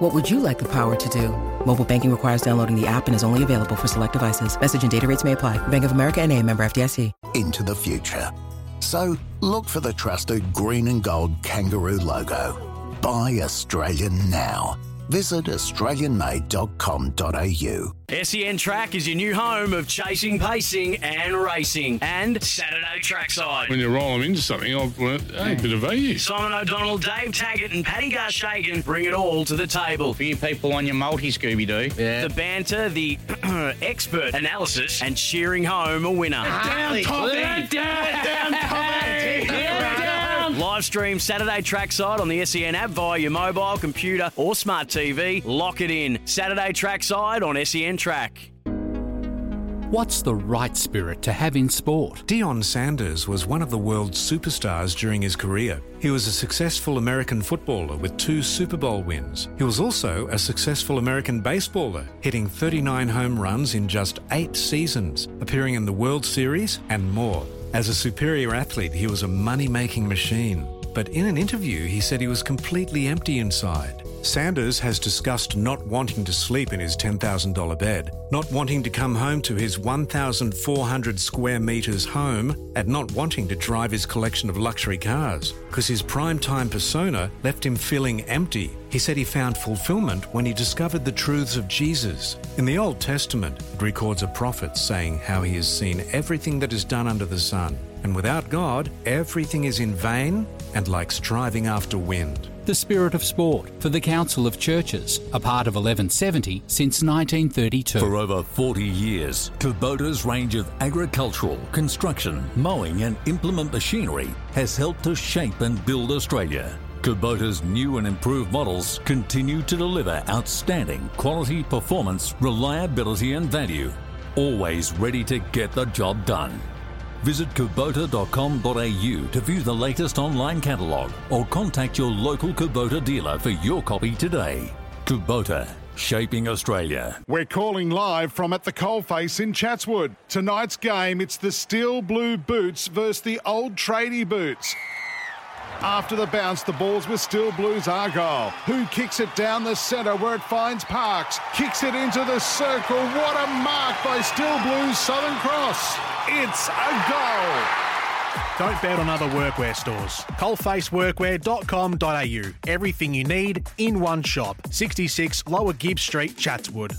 What would you like the power to do? Mobile banking requires downloading the app and is only available for select devices. Message and data rates may apply. Bank of America and a member FDIC. Into the future. So look for the trusted green and gold kangaroo logo. Buy Australian now. Visit australianmade.com.au. SEN Track is your new home of chasing, pacing, and racing. And Saturday Trackside. When you roll them into something, I've learnt hey, a bit of value. Simon O'Donnell, Dave Taggart, and Paddy Garshagan bring it all to the table. For you people on your multi Scooby Doo. The banter, the expert analysis, and cheering home a winner. Down, Toppy! Let down, down, Toppy! Live stream Saturday Trackside on the SEN app via your mobile, computer, or smart TV. Lock it in. Saturday Trackside on SEN Track. What's the right spirit to have in sport? Deion Sanders was one of the world's superstars during his career. He was a successful American footballer with two Super Bowl wins. He was also a successful American baseballer, hitting 39 home runs in just eight seasons, appearing in the World Series and more. As a superior athlete, he was a money making machine. But in an interview, he said he was completely empty inside. Sanders has discussed not wanting to sleep in his $10,000 bed, not wanting to come home to his 1,400 square metres home, and not wanting to drive his collection of luxury cars, because his primetime persona left him feeling empty. He said he found fulfillment when he discovered the truths of Jesus. In the Old Testament, it records a prophet saying how he has seen everything that is done under the sun, and without God, everything is in vain and like striving after wind. The Spirit of Sport for the Council of Churches, a part of 1170 since 1932. For over 40 years, Kubota's range of agricultural, construction, mowing, and implement machinery has helped to shape and build Australia. Kubota's new and improved models continue to deliver outstanding quality, performance, reliability, and value, always ready to get the job done. Visit kubota.com.au to view the latest online catalogue or contact your local Kubota dealer for your copy today. Kubota, shaping Australia. We're calling live from at the Coalface in Chatswood. Tonight's game, it's the Steel Blue Boots versus the Old Tradie Boots. After the bounce, the ball's with Still Blues Argyle, who kicks it down the centre where it finds Parks. Kicks it into the circle. What a mark by Still Blues Southern Cross. It's a goal. Don't bet on other workwear stores. Coalfaceworkwear.com.au. Everything you need in one shop. 66 Lower Gibbs Street, Chatswood.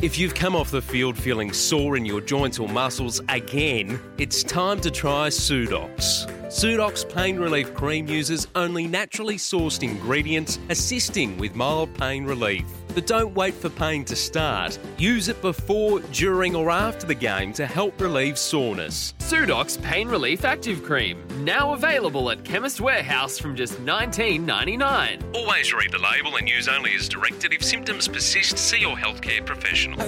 If you've come off the field feeling sore in your joints or muscles again, it's time to try Sudox. Sudox Pain Relief Cream uses only naturally sourced ingredients, assisting with mild pain relief. But don't wait for pain to start. Use it before, during, or after the game to help relieve soreness. Sudox Pain Relief Active Cream, now available at Chemist Warehouse from just $19.99. Always read the label and use only as directed. If symptoms persist, see your healthcare professional.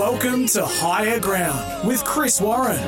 Welcome to Higher Ground with Chris Warren.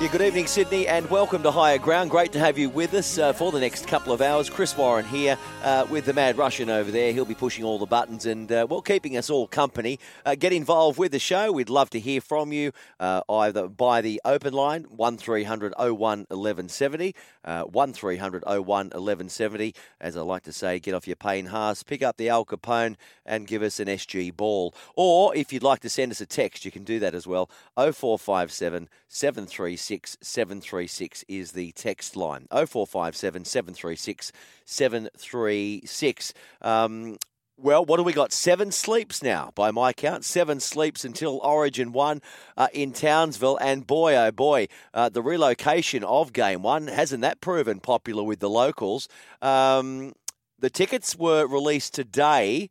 Yeah, good evening, Sydney, and welcome to Higher Ground. Great to have you with us uh, for the next couple of hours. Chris Warren here uh, with the Mad Russian over there. He'll be pushing all the buttons and, uh, well, keeping us all company. Uh, get involved with the show. We'd love to hear from you uh, either by the open line, 1300 01 1170, uh, 1300 01 1170. As I like to say, get off your pain Haas, pick up the Al Capone, and give us an SG ball. Or if you'd like to send us a text, you can do that as well. 0457 736 736 is the text line. 0457 736 736. Um, well, what do we got? Seven sleeps now, by my count. Seven sleeps until Origin 1 uh, in Townsville. And boy, oh boy, uh, the relocation of Game 1, hasn't that proven popular with the locals? Um, the tickets were released today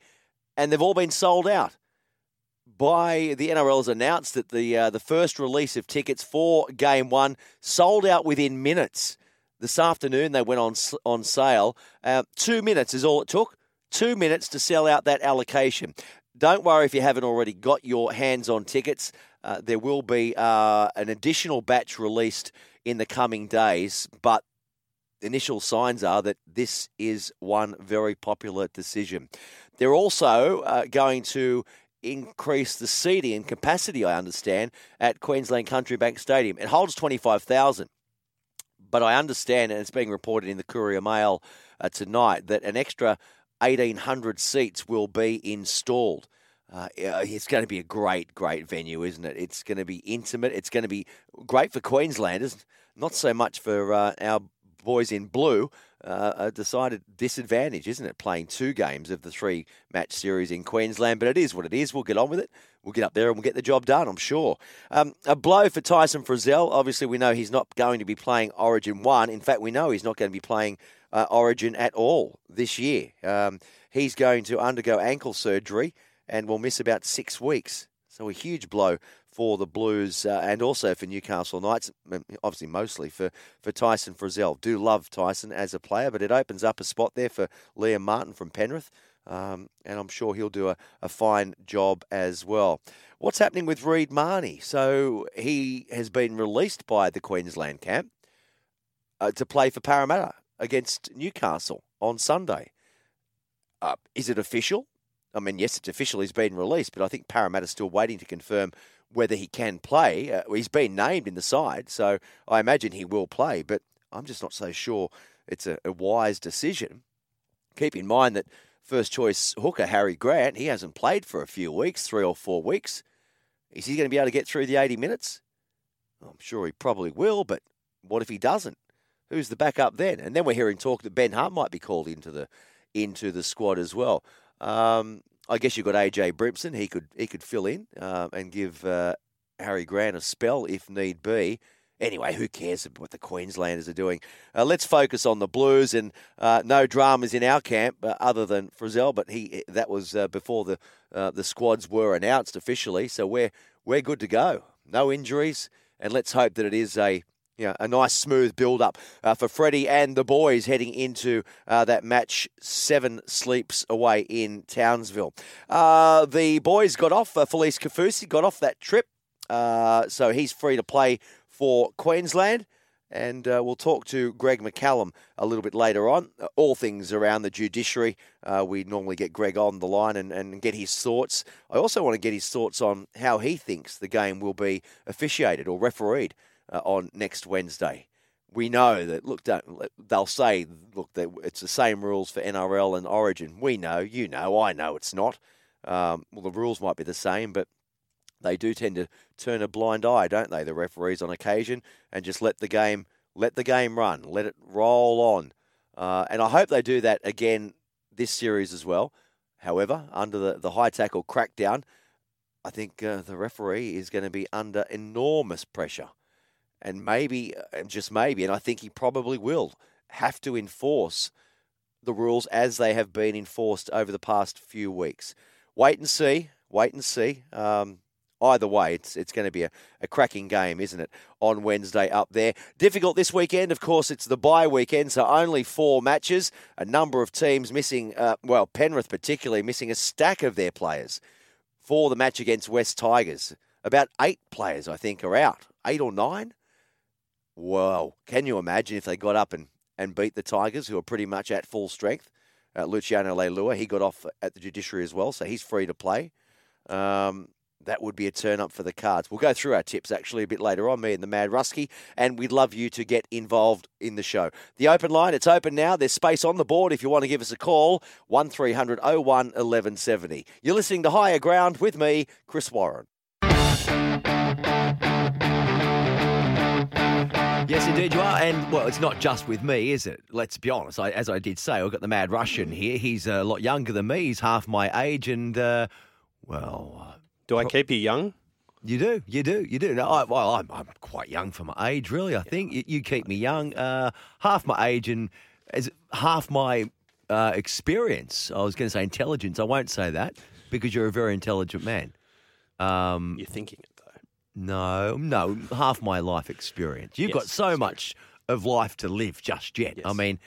and they've all been sold out. By the NRL has announced that the uh, the first release of tickets for Game One sold out within minutes. This afternoon they went on on sale. Uh, two minutes is all it took. Two minutes to sell out that allocation. Don't worry if you haven't already got your hands on tickets. Uh, there will be uh, an additional batch released in the coming days, but initial signs are that this is one very popular decision. They're also uh, going to increase the seating and capacity, I understand, at Queensland Country Bank Stadium. It holds 25,000. But I understand, and it's being reported in the Courier Mail uh, tonight, that an extra 1,800 seats will be installed. Uh, it's going to be a great, great venue, isn't it? It's going to be intimate. It's going to be great for Queenslanders, not so much for uh, our boys in blue. Uh, a decided disadvantage, isn't it? Playing two games of the three match series in Queensland, but it is what it is. We'll get on with it. We'll get up there and we'll get the job done, I'm sure. Um, a blow for Tyson Frizell. Obviously, we know he's not going to be playing Origin 1. In fact, we know he's not going to be playing uh, Origin at all this year. Um, he's going to undergo ankle surgery and will miss about six weeks. So a huge blow for the Blues uh, and also for Newcastle Knights, obviously mostly for, for Tyson Frizell. Do love Tyson as a player, but it opens up a spot there for Liam Martin from Penrith. Um, and I'm sure he'll do a, a fine job as well. What's happening with Reed Mahoney? So he has been released by the Queensland camp uh, to play for Parramatta against Newcastle on Sunday. Uh, is it official? I mean, yes, it's official. He's been released, but I think Parramatta's still waiting to confirm whether he can play. Uh, he's been named in the side, so I imagine he will play, but I'm just not so sure it's a, a wise decision. Keep in mind that first choice hooker Harry Grant, he hasn't played for a few weeks, three or four weeks. Is he going to be able to get through the 80 minutes? I'm sure he probably will, but what if he doesn't? Who's the backup then? And then we're hearing talk that Ben Hart might be called into the into the squad as well. Um, I guess you've got AJ Brimson. He could he could fill in uh, and give uh, Harry Grant a spell if need be. Anyway, who cares what the Queenslanders are doing? Uh, let's focus on the Blues and uh, no dramas in our camp uh, other than Frizell, but he that was uh, before the the squads were announced officially, so we're we're good to go. No injuries, and let's hope that it is a know, a nice smooth build up uh, for Freddie and the boys heading into uh, that match seven sleeps away in Townsville. Uh, the boys got off, uh, Felise Kaufusi got off that trip, uh, so he's free to play for Queensland. And uh, we'll talk to Greg McCallum a little bit later on. All things around the judiciary. We normally get Greg on the line and, and get his thoughts. I also want to get his thoughts on how he thinks the game will be officiated or refereed uh, on next Wednesday. We know that, look, they'll say, look, it's the same rules for NRL and Origin. We know, you know, I know it's not. Um, well, the rules might be the same, but they do tend to turn a blind eye, don't they? The referees on occasion, and just let the game let the game run, let it roll on. Uh, and I hope they do that again this series as well. However, under the, the high tackle crackdown, I think uh, the referee is going to be under enormous pressure. And maybe, and just maybe, and I think he probably will, have to enforce the rules as they have been enforced over the past few weeks. Wait and see. Wait and see. Um, either way, it's it's going to be a, a cracking game, isn't it, on Wednesday up there. Difficult this weekend, of course, it's the bye weekend, so only four matches. A number of teams missing, uh, well, Penrith particularly, missing a stack of their players for the match against West Tigers. About eight players, I think, are out. Eight or nine? Well, can you imagine if they got up and, and beat the Tigers, who are pretty much at full strength? Uh, Luciano Leilua, he got off at the judiciary as well, so he's free to play. Um, that would be a turn up for the cards. We'll go through our tips actually a bit later on, me and the Mad Rusky, and we'd love you to get involved in the show. The open line, it's open now. There's space on the board if you want to give us a call, 1300 01 1170. You're listening to Higher Ground with me, Chris Warren. Yes, indeed you are. And, well, it's not just with me, is it? Let's be honest. I, as I did say, I've got the Mad Russian here. He's a lot younger than me. He's half my age. And, uh, well. Do I keep you young? You do, you do, you do. No, I, well, I'm, I'm quite young for my age, really. I think you, you keep me young, uh, half my age, and as half my uh, experience. I was going to say intelligence. I won't say that because you're a very intelligent man. Um, You're thinking. No, no, half my life experience. You've got Yes, so much of life to live just yet. I mean,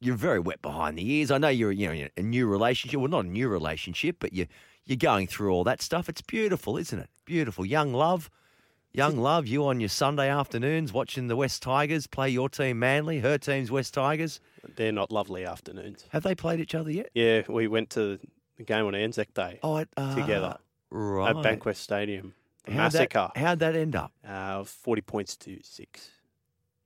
you're very wet behind the ears. I know you're, you know, in a new relationship. Well, not a new relationship, but you you're going through all that stuff. It's beautiful, isn't it? Beautiful, young love, young love. You on your Sunday afternoons watching the West Tigers play your team, Manly. Her team's West Tigers. They're not lovely afternoons. Have they played each other yet? Yeah, we went to the game on Anzac Day Oh, it, uh, together right. at Bankwest Stadium. How'd that- massacre. how'd that end up? Uh, Forty points to six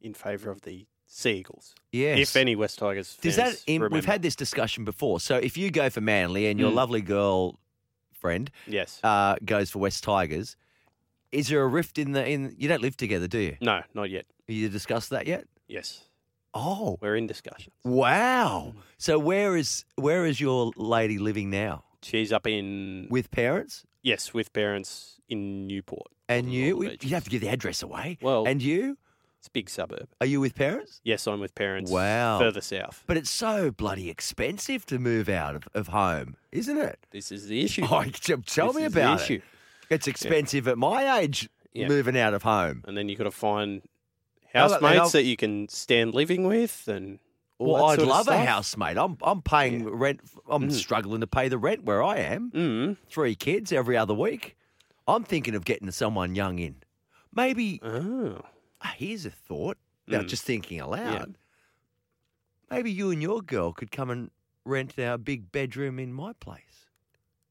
in favour of the Sea Eagles. Yes. If any West Tigers Does that? im- we've had this discussion before. So if you go for Manly and your Mm. lovely girl friend, Yes. uh, goes for West Tigers, is there a rift in the in? You don't live together, do you? No, not yet. You discussed that yet? Yes. Oh, We're in discussion. wow. So where is where is your lady living now? She's up in With parents yes, with parents in Newport. and you? You have to give the address away. Well, and you? It's a big suburb. Are you with parents? Yes, I'm with parents. Wow. Further south. But it's so bloody expensive to move out of, of home, isn't it? This is the issue. Oh, tell This me about issue. it. It's expensive at my age Yeah. moving out of home. And then you've got to find housemates that you can stand living with and Well, I'd love a stuff. housemate. I'm I'm paying rent. I'm struggling to pay the rent where I am. Mm. Three kids every other week. I'm thinking of getting someone young in. Maybe. Oh. Here's a thought. Now, Mm. just thinking aloud. Maybe you and your girl could come and rent our big bedroom in my place.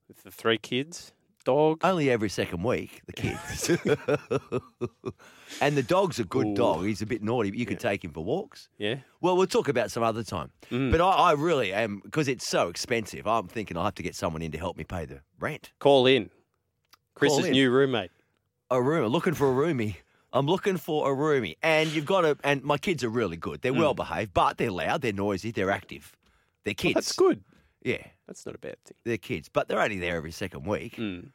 With the three kids, dog. Only every second week, the kids. and the dog's a good Ooh. dog. He's a bit naughty, but you can take him for walks. Yeah. Well, we'll talk about some other time. Mm. But I, I really am, because it's so expensive, I'm thinking I'll have to get someone in to help me pay the rent. Call in. Chris's Call in. new roommate. A room, looking for a roomie. I'm looking for a roomie. And you've got to, and my kids are really good. They're Mm. well behaved, but they're loud, they're noisy, they're active. They're kids. that's good. Yeah, That's not a bad thing. they're kids, but they're only there every second week. Mm.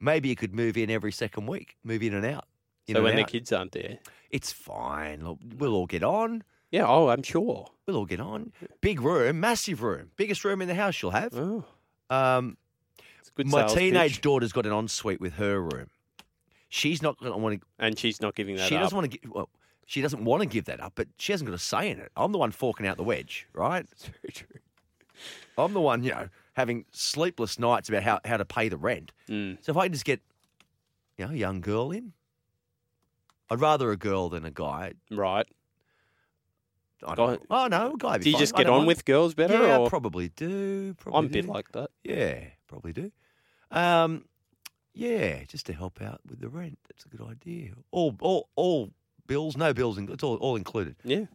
Maybe you could move in every second week, move in and out. in So and when the kids aren't there. It's fine. Look, We'll all get on. Yeah, oh, I'm sure. We'll all get on. Big room, massive room, biggest room in the house you'll have. Oh. Um, It's my teenage pitch. daughter's got an ensuite with her room. She's not going to want to. And she's not giving that She up. doesn't want to. Give, well, she doesn't want to give that up, but she hasn't got a say in it. I'm the one forking out the wedge, right? very true. I'm the one, you know, having sleepless nights about how, how to pay the rent. Mm. So if I can just get, you know, a young girl in, I'd rather a girl than a guy. Right. I don't know. Oh no, a guy. Do you fine. just get on with girls better? Yeah, or? probably do. Probably I'm a bit like that. Yeah, probably do. Um, yeah, just to help out with the rent. That's a good idea. All, all, all bills, no bills. It's all, all included. Yeah.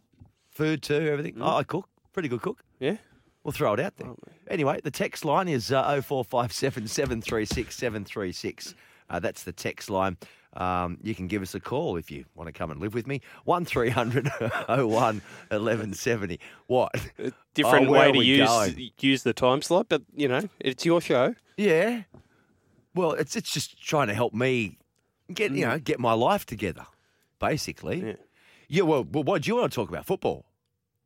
Food too, everything. Mm. Oh, I cook. Pretty good cook. Yeah. We'll throw it out there. Anyway, the text line is uh, 0457 736 736. Uh, that's the text line. Um, you can give us a call if you want to come and live with me. 1300 01 1170. What? Different Oh, way to use going? use the time slot, but you know, it's your show. Yeah. Well, it's it's just trying to help me get you know get my life together, basically. Mm. Yeah. Yeah. well, well, what do you want to talk about? Football?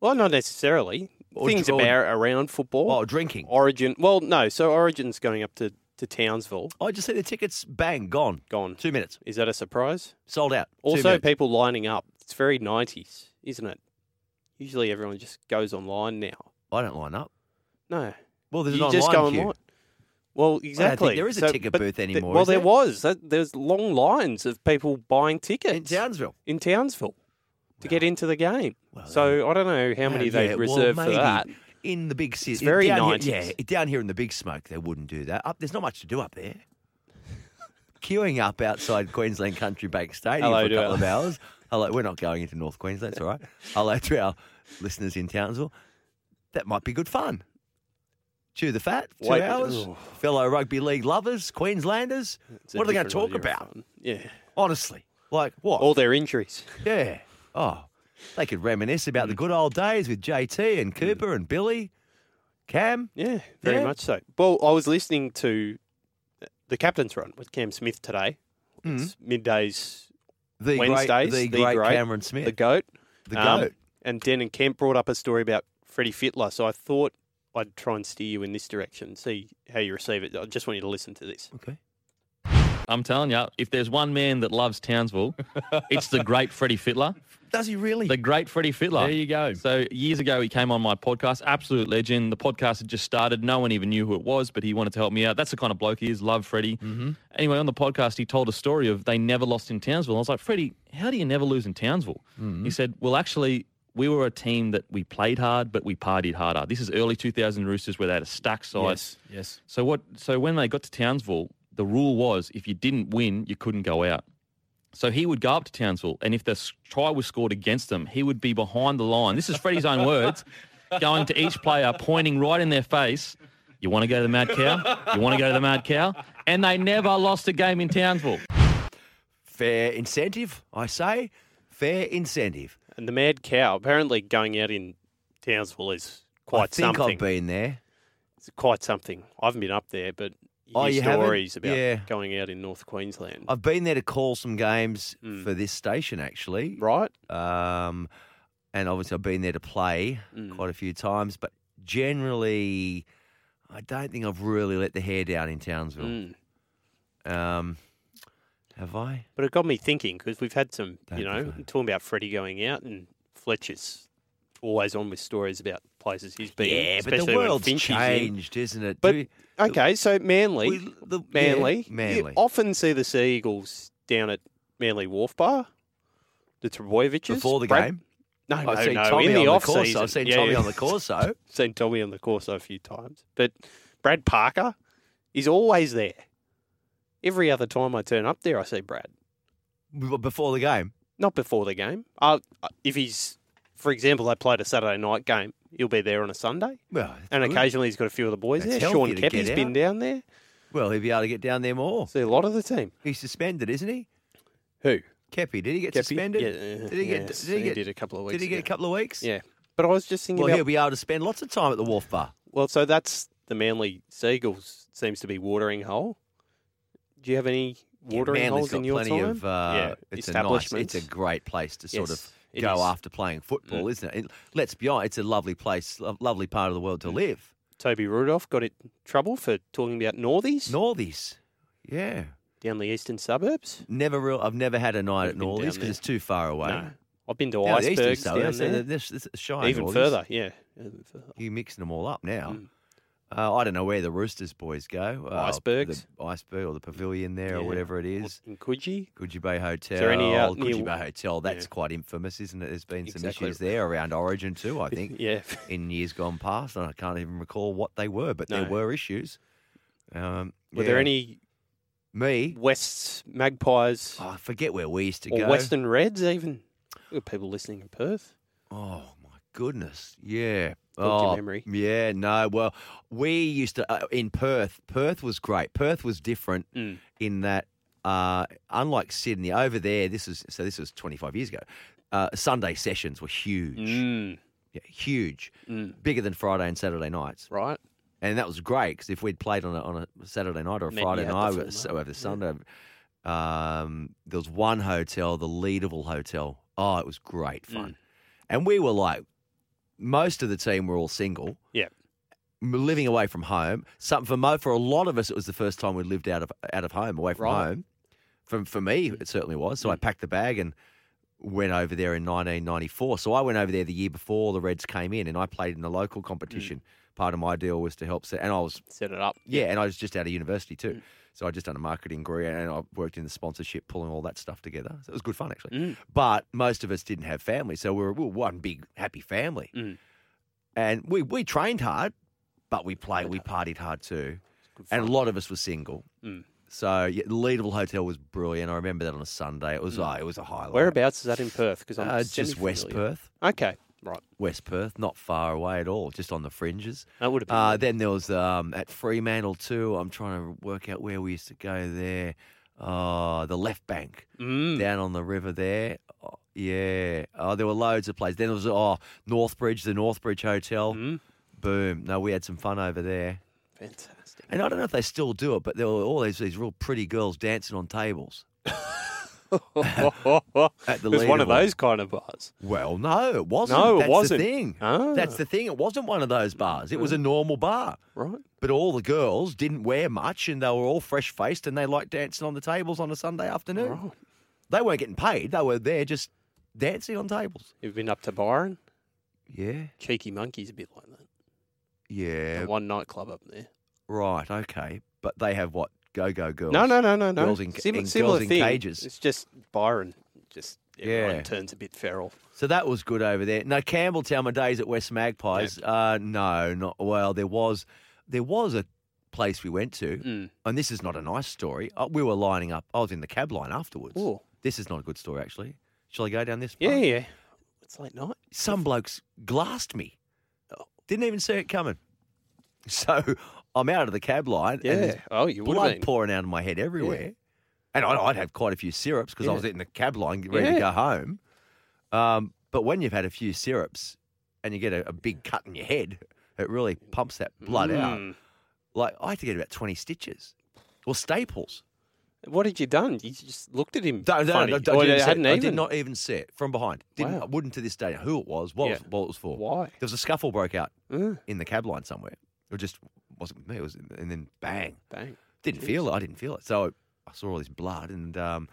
Well, not necessarily. Or Things dr- or- about around football. Oh, drinking. Origin. Well, no. So Origin's going up to, to Townsville. Oh, I just see the tickets. Bang, gone. Gone. Two minutes. Is that a surprise? Sold out. Two Also, minutes. people lining up. It's very 90s, isn't it? Usually everyone just goes online now. I don't line up. No. Well, there's you an just online go queue. online. Well, exactly. there is a ticket but booth th- anymore, well, is there there? was. That- There's long lines of people buying tickets in Townsville. in Townsville to get into the game. so I don't know how many Well, they yeah, would well, reserve for that. In the big city, It's very down 90s. Here, yeah, down here in the big smoke, they wouldn't do that. Up, there's not much to do up there. Queuing up outside Queensland Country Bank Stadium Hello for a couple of hours. Hello, we're not going into North Queensland. It's all right. Hello to our listeners in Townsville. That might be good fun. Chew the fat, two Wait, hours. oh. Fellow rugby league lovers, Queenslanders. It's What are they going to talk about? fun. Yeah. Honestly, like what? All their injuries. Yeah. Oh, they could reminisce about the good old days with JT and Cooper and Billy, Cam. Yeah, very Yeah. much so. Well, I was listening to the captain's run with Cam Smith today. It's middays, Mm. The great- Wednesdays. the great Cameron Smith. the goat, The Um, goat. And Den and Kemp brought up a story about Freddie Fittler, so I thought I'd try and steer you in this direction, see how you receive it. I just want you to listen to this. Okay. I'm telling you, if there's one man that loves Townsville, it's the great Freddie Fittler. Does he really? The great Freddie Fittler. There you go. So years ago, he came on my podcast. Absolute legend. The podcast had just started. No one even knew who it was, but he wanted to help me out. That's the kind of bloke he is. Love Freddie. Mm-hmm. Anyway, on the podcast, he told a story of they never lost in Townsville. I was like, Freddie, how do you never lose in Townsville? Mm-hmm. He said, Well, actually, we were a team that we played hard, but we partied harder. This is early 2000 Roosters where they had a stack side. Yes, yes. So what? So when they got to Townsville, the rule was if you didn't win, you couldn't go out. So he would go up to Townsville, and if the try was scored against them, he would be behind the line. This is Freddie's own words, going to each player, pointing right in their face. You want to go to the Mad Cow? You want to go to the Mad Cow? And they never lost a game in Townsville. Fair incentive, I say. Fair incentive. And the Mad Cow, apparently going out in Townsville is quite something. I think something. I've been there. It's quite something. I haven't been up there, but you Oh, you haven't? stories about Yeah. going out in North Queensland. I've been there to call some games for this station, actually. Mm. Right. Um, and obviously, I've been there to play Mm. quite a few times, but generally, I don't think I've really let the hair down in Townsville. Mm. Um, have I? But it got me thinking because we've had some, Don't you know, talking about Freddie going out and Fletcher's always on with stories about places he's been. Yeah, but the world's Finch is changed, isn't it? But we- okay, so Manly, the- Manly, yeah, Manly. You often see the Sea Eagles down at Manly Wharf Bar, the Trebojeviches Before the Brad- game? No, I've no, seen no. Tommy in the on the off season, I've seen Yeah, Tommy yeah. on the Corso. seen Tommy on the Corso a few times, but Brad Parker is always there. Every other time I turn up there, I see Brad. Before the game? Not before the game. Uh, if he's, for example, they played a Saturday night game, he'll be there on a Sunday. Well, and good. occasionally he's got a few of the boys That's there. Sean get been down there. Well, he'll be able to get down there more. See a lot of the team. He's suspended, isn't he? Who? Kepi. Did he get Kepi? suspended? Yeah, did he get? did he, he get, did a couple of weeks. Did he get a couple of weeks? Yeah. But I was just thinking Well, about he'll be able to spend lots of time at the Wharf Bar. Well, so that's the Manly Seagulls seems to be watering hole. Do you have any watering Manly's holes got in your plenty time? of. Uh, yeah, it's a nice. It's a great place to sort Yes, of it go is. after playing football, Mm. isn't it? it? Let's be honest. It's a lovely place, lo- lovely part of the world to live. Toby Rudolf got in trouble for talking about Northies. Northies, yeah. Down the eastern suburbs. Never real. I've never had a night at been down Northies because it's too far away. No. I've been to Down the eastern icebergs suburbs, down they're- there. they're- they're shy Even Northies. further, yeah. You're mixing them all up now. Mm. Uh, I don't know where the Roosters boys go. Uh, Icebergs? the iceberg or the pavilion there or whatever it is. In Coogee. Coogee Bay Hotel. there any out Coogee near- Bay Hotel. That's Yeah. quite infamous, isn't it? There's been some Exactly. issues there around Origin too. I think. Yeah. In years gone past, and I can't even recall what they were, but there were issues. Um, Were there any me Wests Magpies Oh, I forget where we used to or go. Western Reds even? People listening in Perth. Oh goodness, yeah. Oh, memory. Yeah, no. Well, we used to uh, in Perth. Perth was great. Perth was different Mm. in that, uh, unlike Sydney, over there, this is so. This was twenty five years ago. Uh, Sunday sessions were huge, Mm. yeah, huge, Mm. bigger than Friday and Saturday nights. Right. And that was great because if we'd played on a, on a Saturday night or a Friday night, we- so over the Sunday, um, there was one hotel, the Leederville Hotel. Oh, it was great Mm. fun. And we were like, most of the team were all single, Yeah. living away from home. Some for mo, for a lot of us, it was the first time we lived out of out of home, away from Right. home. For for me, it certainly was. So I mm. packed the bag and went over there in 1994. So I went over there the year before the Reds came in, and I played in the local competition. Mm. Part of my deal was to help set, and I was Set it up. yeah, and I was just out of university too. Mm. So I just done a marketing degree and I worked in the sponsorship, pulling all that stuff together. So it was good fun actually. Mm. But most of us didn't have families, so we were, we were one big happy family. Mm. And we, we trained hard, but we played, we partied hard too. And a lot of us were single. Mm. So yeah, the Leederville Hotel was brilliant. I remember that on a Sunday. It was Mm. oh, it was a highlight. Whereabouts is that in Perth? Because I'm Uh, just West. Perth. Okay, right. West Perth, not far away at all, just on the fringes. That would have been. Uh, then there was um, at Fremantle too. I'm trying to work out where we used to go there. Oh, the left bank Mm. down on the river there. Oh, yeah. Oh, there were loads of places. Then there was oh Northbridge, the Northbridge Hotel. Mm. Boom. No, we had some fun over there. Fantastic. And I don't know if they still do it, but there were all these these real pretty girls dancing on tables. At the it was one of those kind of bars. Well, no, it wasn't. No, it That's wasn't. the thing. Ah. That's the thing. It wasn't one of those bars. It was a normal bar. Right. But all the girls didn't wear much and they were all fresh faced and they liked dancing on the tables on a Sunday afternoon. They weren't getting paid. They were there just dancing on tables. You've been up to Byron? Yeah. Cheeky Monkey's a bit like that. Yeah. The One nightclub up there. Right, okay. But they have what? Go go girls. No, no, no, no, no. Girls in, Sim- in, similar girls in thing. cages. It's just Byron. Just everyone Yeah. turns a bit feral. So that was good over there. No, Campbelltown, my days at West Magpies. Uh, no, not well. There was, there was a place we went to, Mm. and this is not a nice story. Uh, we were lining up. I was in the cab line afterwards. Ooh. This is not a good story, actually. Shall I go down this? Yeah, path? yeah. It's late night. Some blokes glassed me. Oh. Didn't even see it coming. So I'm out of the cab line. Yeah. And Oh, you would've blood been. pouring out of my head everywhere. And I'd, I'd have quite a few syrups because I Yeah. was in the cab line ready to Yeah. go home. Um, but when you've had a few syrups and you get a, a big cut in your head, it really pumps that blood out. Mm. Like I had to get about 20 stitches. Well, staples. What had you done? You just looked at him. No, no, funny. no, I, Or didn't you hadn't I even. did not even see it from behind. Didn't, Wow. I wouldn't to this day know who it was, what, Yeah. it was, what it was for. Why? There was a scuffle broke out in the cab line somewhere. It was just wasn't with me. It was, and then bang, Bang. didn't feel it. I didn't feel it. So I saw all this blood, and um,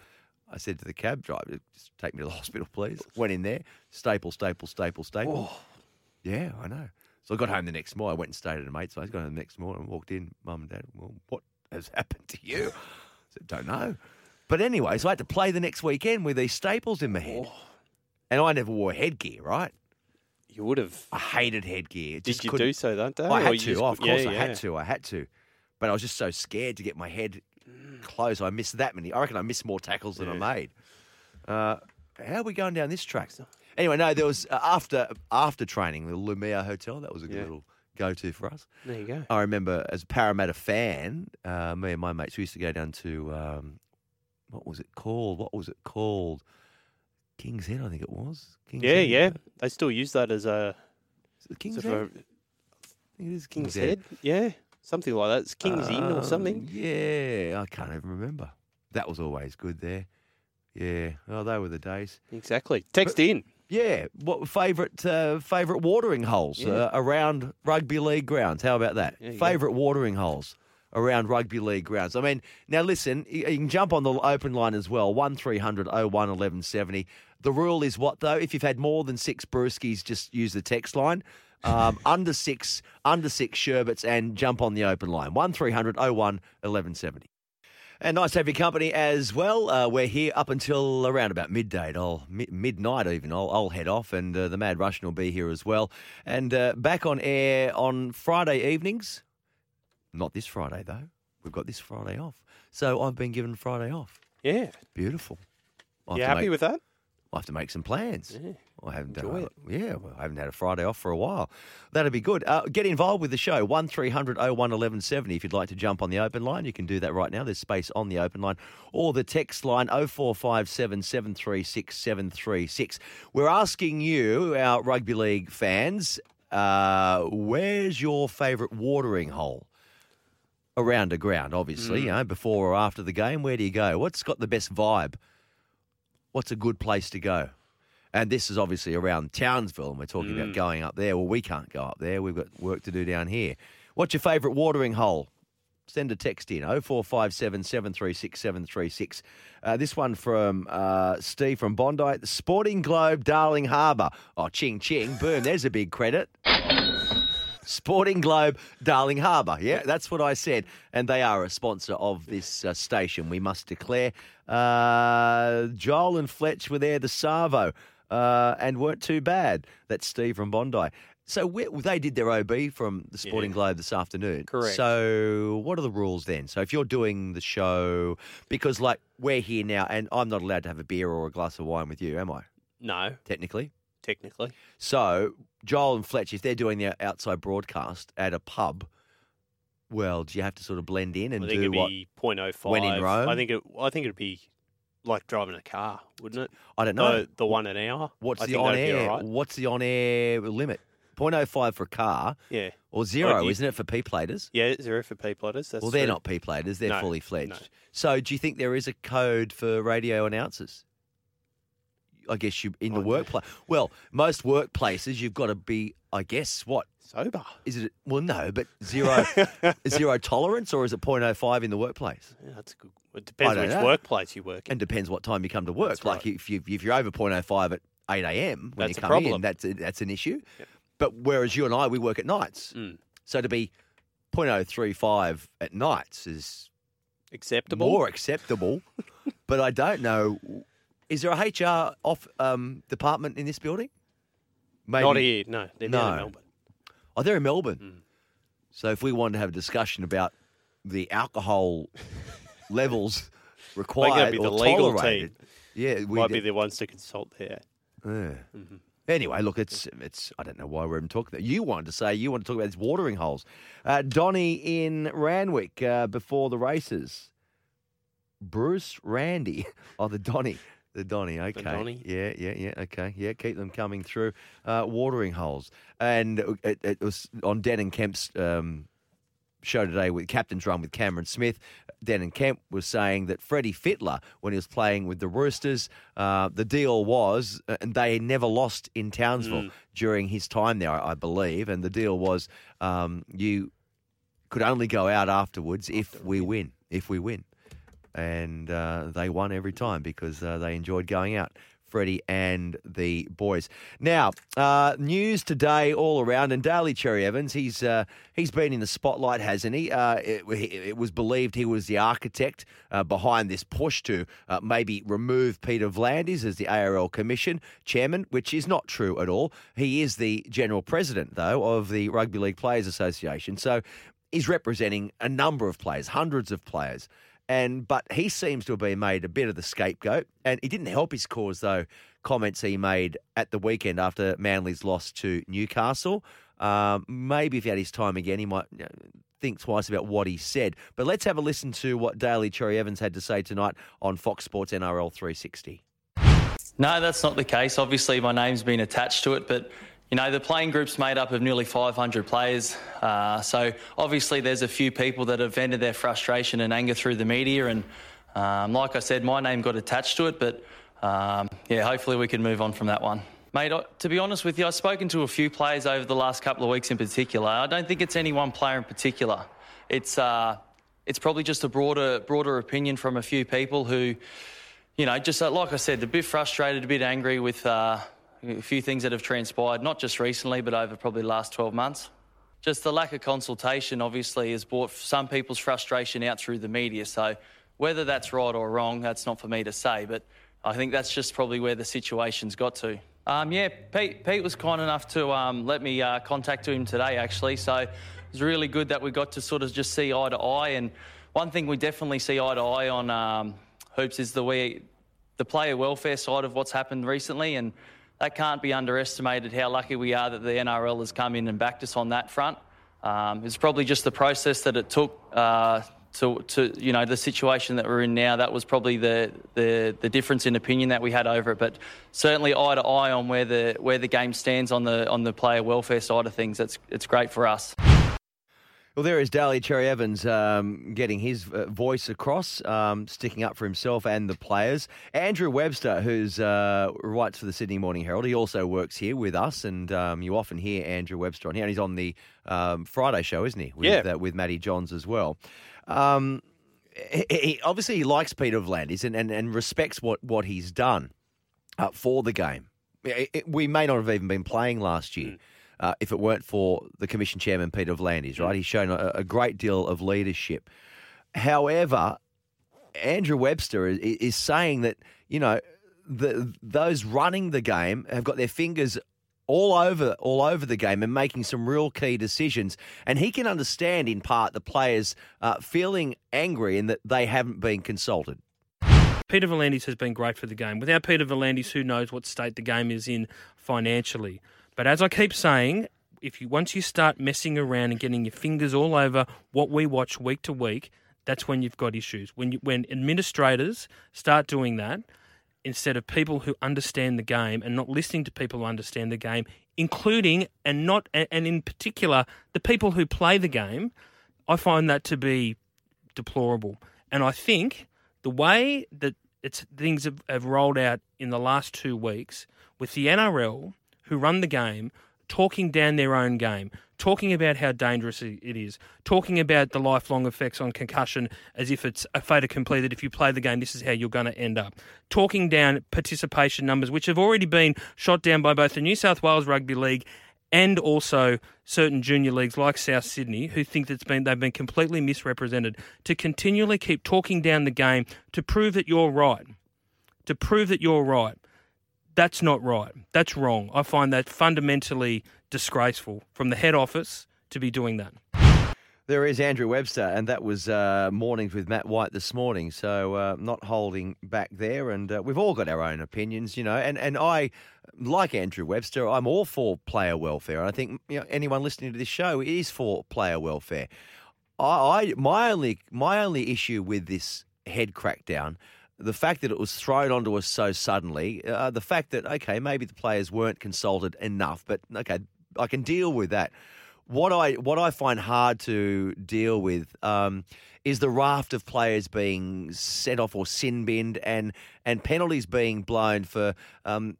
I said to the cab driver, "Just take me to the hospital, please." Went in there, staple, staple, staple, staple. Yeah, I know. So I got home the next morning. I went and stayed at a mate's place. Got home the next morning and walked in. Mum and Dad, well, what has happened to you? I said, don't know. But anyway, so I had to play the next weekend with these staples in my head. And I never wore headgear, right? You would have. I hated headgear. Did Just you couldn't- do so that day? I or had you to. just Oh, of cou- course, yeah, I yeah. had to. I had to. But I was just so scared to get my head close. I missed that many. I reckon I missed more tackles than I made. Uh, how are we going down this track? Anyway, no, there was uh, after after training, the Lurnea Hotel. That was a good Yeah. little go to for us. There you go. I remember as a Parramatta fan, uh, me and my mates we used to go down to um, what was it called? What was it called? King's Head, I think it was. King's Yeah, Head. yeah. They still use that as a. Is it King's Head? a- I think it is King's, King's Head. Head. Yeah, something like that. It's King's Inn or Um, something. Yeah, I can't even remember. That was always good there. Yeah, oh, they were the days. Exactly. Text in. Yeah, what favourite uh, favourite watering holes Yeah. uh, around rugby league grounds? How about that? You go. Favourite watering holes around rugby league grounds. I mean, now listen, you, can jump on the open line as well. One 01 1170 The rule is what though? If you've had more than six brewskis, just use the text line. Um, under six, under six sherbets, and jump on the open line. One 01 1170 and nice to have your company as well. Uh, we're here up until around about midday. I'll, mi- midnight even. I'll, I'll head off, and uh, the Mad Russian will be here as well. And uh, back on air on Friday evenings. Not this Friday though. We've got this Friday off, so I've been given Friday off. Yeah. Beautiful. I'll You happy make- with that? I'll have to make some plans. Yeah. I haven't Enjoy uh, it. Yeah, well, I haven't had a Friday off for a while. That'd be good. Uh, get involved with the show. One 1170 If you'd like to jump on the open line, you can do that right now. There's space on the open line or the text line 0457 736 736. We're asking you, our rugby league fans, uh, where's your favourite watering hole? Around a ground, obviously, you know, before or after the game. Where do you go? What's got the best vibe? What's a good place to go? And this is obviously around Townsville, and we're talking about going up there. Well, we can't go up there. We've got work to do down here. What's your favourite watering hole? Send a text in 0457 736 736. Uh, this one from uh, Steve from Bondi. The Sporting Globe, Darling Harbour. Oh, ching ching. Boom. There's a big credit. Sporting Globe, Darling Harbour. Yeah, that's what I said. And they are a sponsor of this uh, station, we must declare. Uh, Joel and Fletch were there, the Savo, uh, and weren't too bad. That's Steve from Bondi. So they did their OB from the Sporting Globe this afternoon. Correct. So what are the rules then? So if you're doing the show, because like we're here now, and I'm not allowed to have a beer or a glass of wine with you, am I? No, Technically. technically. So Joel and Fletch, if they're doing their outside broadcast at a pub, well, do you have to sort of blend in and I think do it'd what? be .05. when in Rome? I think it. I think it'd be like driving a car, wouldn't it? I don't know. The, the one an hour. What's I the on air? right. What's the on air limit? 0.05 for a car. Yeah. Or zero, isn't it, for P platers? Yeah, zero for P. That's well, they're true. not P platers; they're No, fully fledged. no. So, do you think there is a code for radio announcers? I guess you in the workplace. Well, most workplaces you've got to be. I guess what sober is it? Well, no, but zero zero tolerance, or is it 0.05 in the workplace? Yeah, that's good. It depends which know. workplace you work in. And depends what time you come to work. That's like if you if you're over 0.05 at 8 a.m. when That's you come in, that's a, that's an issue. But whereas you and I, we work at nights, Mm. so to be 0.035 at nights is acceptable, more acceptable. but I don't know. Is there a HR off um, department in this building? Not here, no. They're down in Melbourne. Oh, they're in Melbourne. So if we wanted to have a discussion about the alcohol levels required be the or legal tolerated, team. yeah, we might be the ones to consult there. Yeah. Mm-hmm. Anyway, look, it's it's. I don't know why we're even talking that. You wanted to say you want to talk about these watering holes. Uh, Donny in Randwick uh, before the races. Bruce Randy. Oh, the Donny. The Donny, okay. Donny. Yeah, yeah, yeah, okay. Yeah, keep them coming through. Uh, watering holes. And it, it was on Den and Kemp's um, show today with Captain's Run with Cameron Smith. Dan and Kemp was saying that Freddie Fittler, when he was playing with the Roosters, uh, the deal was, uh, and they never lost in Townsville Mm. during his time there, I believe, and the deal was um, you could only go out afterwards if we win, if we win. And uh, they won every time because uh, they enjoyed going out. Freddie and the boys. Now, uh, news today all around, and Daly Cherry Evans, he's uh, he's been in the spotlight, hasn't he? Uh, it, it was believed he was the architect uh, behind this push to uh, maybe remove Peter V'landys as the ARL Commission chairman, which is not true at all. He is the general president, though, of the Rugby League Players Association, so he's representing a number of players, hundreds of players. And but he seems to have been made a bit of the scapegoat, and he didn't help his cause though. Comments he made at the weekend after Manly's loss to Newcastle. Um, maybe if he had his time again, he might think twice about what he said. But let's have a listen to what Daly Cherry Evans had to say tonight on Fox Sports NRL 360. No, that's not the case. Obviously, my name's been attached to it, but you know the playing group's made up of nearly 500 players. Uh, so obviously, there's a few people that have vented their frustration and anger through the media, and um, like I said, my name got attached to it. But um, yeah, hopefully we can move on from that one. Mate, to be honest with you, I've spoken to a few players over the last couple of weeks in particular. I don't think it's any one player in particular. It's uh, it's probably just a broader broader opinion from a few people who you know, just like I said, a bit frustrated, a bit angry with uh, a few things that have transpired, not just recently, but over probably the last 12 months. Just the lack of consultation, obviously, has brought some people's frustration out through the media. So, whether that's right or wrong, that's not for me to say, but I think that's just probably where the situation's got to. Um, yeah, Pete, Pete was kind enough to um, let me uh, contact him today, actually. So, it was really good that we got to sort of just see eye to eye. And one thing we definitely see eye to eye on, um, Hoops, is the way the player welfare side of what's happened recently, and that can't be underestimated. How lucky we are that the NRL has come in and backed us on that front. Um, it's probably just the process that it took uh, to, to, you know, the situation that we're in now. That was probably the, the the difference in opinion that we had over it. But certainly eye to eye on where the where the game stands on the on the player welfare side of things. That's it's great for us. Well, there is Daly Cherry Evans um, getting his uh, voice across, um, sticking up for himself and the players. Andrew Webster, who's uh, writes for the Sydney Morning Herald, he also works here with us, and um, you often hear Andrew Webster on here. And he's on the um, Friday show, isn't he? With, Yeah. uh, with Matty Johns as well. Um, he, he- obviously, he likes Peter V'landys and, and, and respects what, what he's done uh, for the game. It- it- we may not have even been playing last year uh, if it weren't for the Commission Chairman, Peter V'landys, right? He's shown a, a great deal of leadership. However, Andrew Webster is, is saying that, you know, the, those running the game have got their fingers all over all over the game and making some real key decisions. And he can understand in part the players uh, feeling angry in that they haven't been consulted. Peter V'landys has been great for the game. Without Peter V'landys, who knows what state the game is in financially? But as I keep saying, if you once you start messing around and getting your fingers all over what we watch week to week, that's when you've got issues. When you, when administrators start doing that instead of people who understand the game and not listening to people who understand the game, including and not and in particular the people who play the game. I find that to be deplorable, and I think the way that it's things have, have rolled out in the last two weeks with the NRL who run the game talking down their own game, talking about how dangerous it is, talking about the lifelong effects on concussion as if it's a fait accompli that if you play the game, this is how you're going to end up, talking down participation numbers, which have already been shot down by both the New South Wales Rugby League and also certain junior leagues like South Sydney who think that's been they've been completely misrepresented to continually keep talking down the game to prove that you're right to prove that you're right that's not right that's wrong i find that fundamentally disgraceful from the head office to be doing that There is Andrew Webster, and that was uh, Mornings with Matt White this morning. So uh, not holding back there, and uh, we've all got our own opinions, you know. And and I, like Andrew Webster, I'm all for player welfare, and I think you know anyone listening to this show is for player welfare. I, I my only my only issue with this head crackdown. The fact that it was thrown onto us so suddenly, uh, the fact that okay, maybe the players weren't consulted enough, but okay, I can deal with that what I what I find hard to deal with um, is the raft of players being sent off or sin binned and and penalties being blown for um,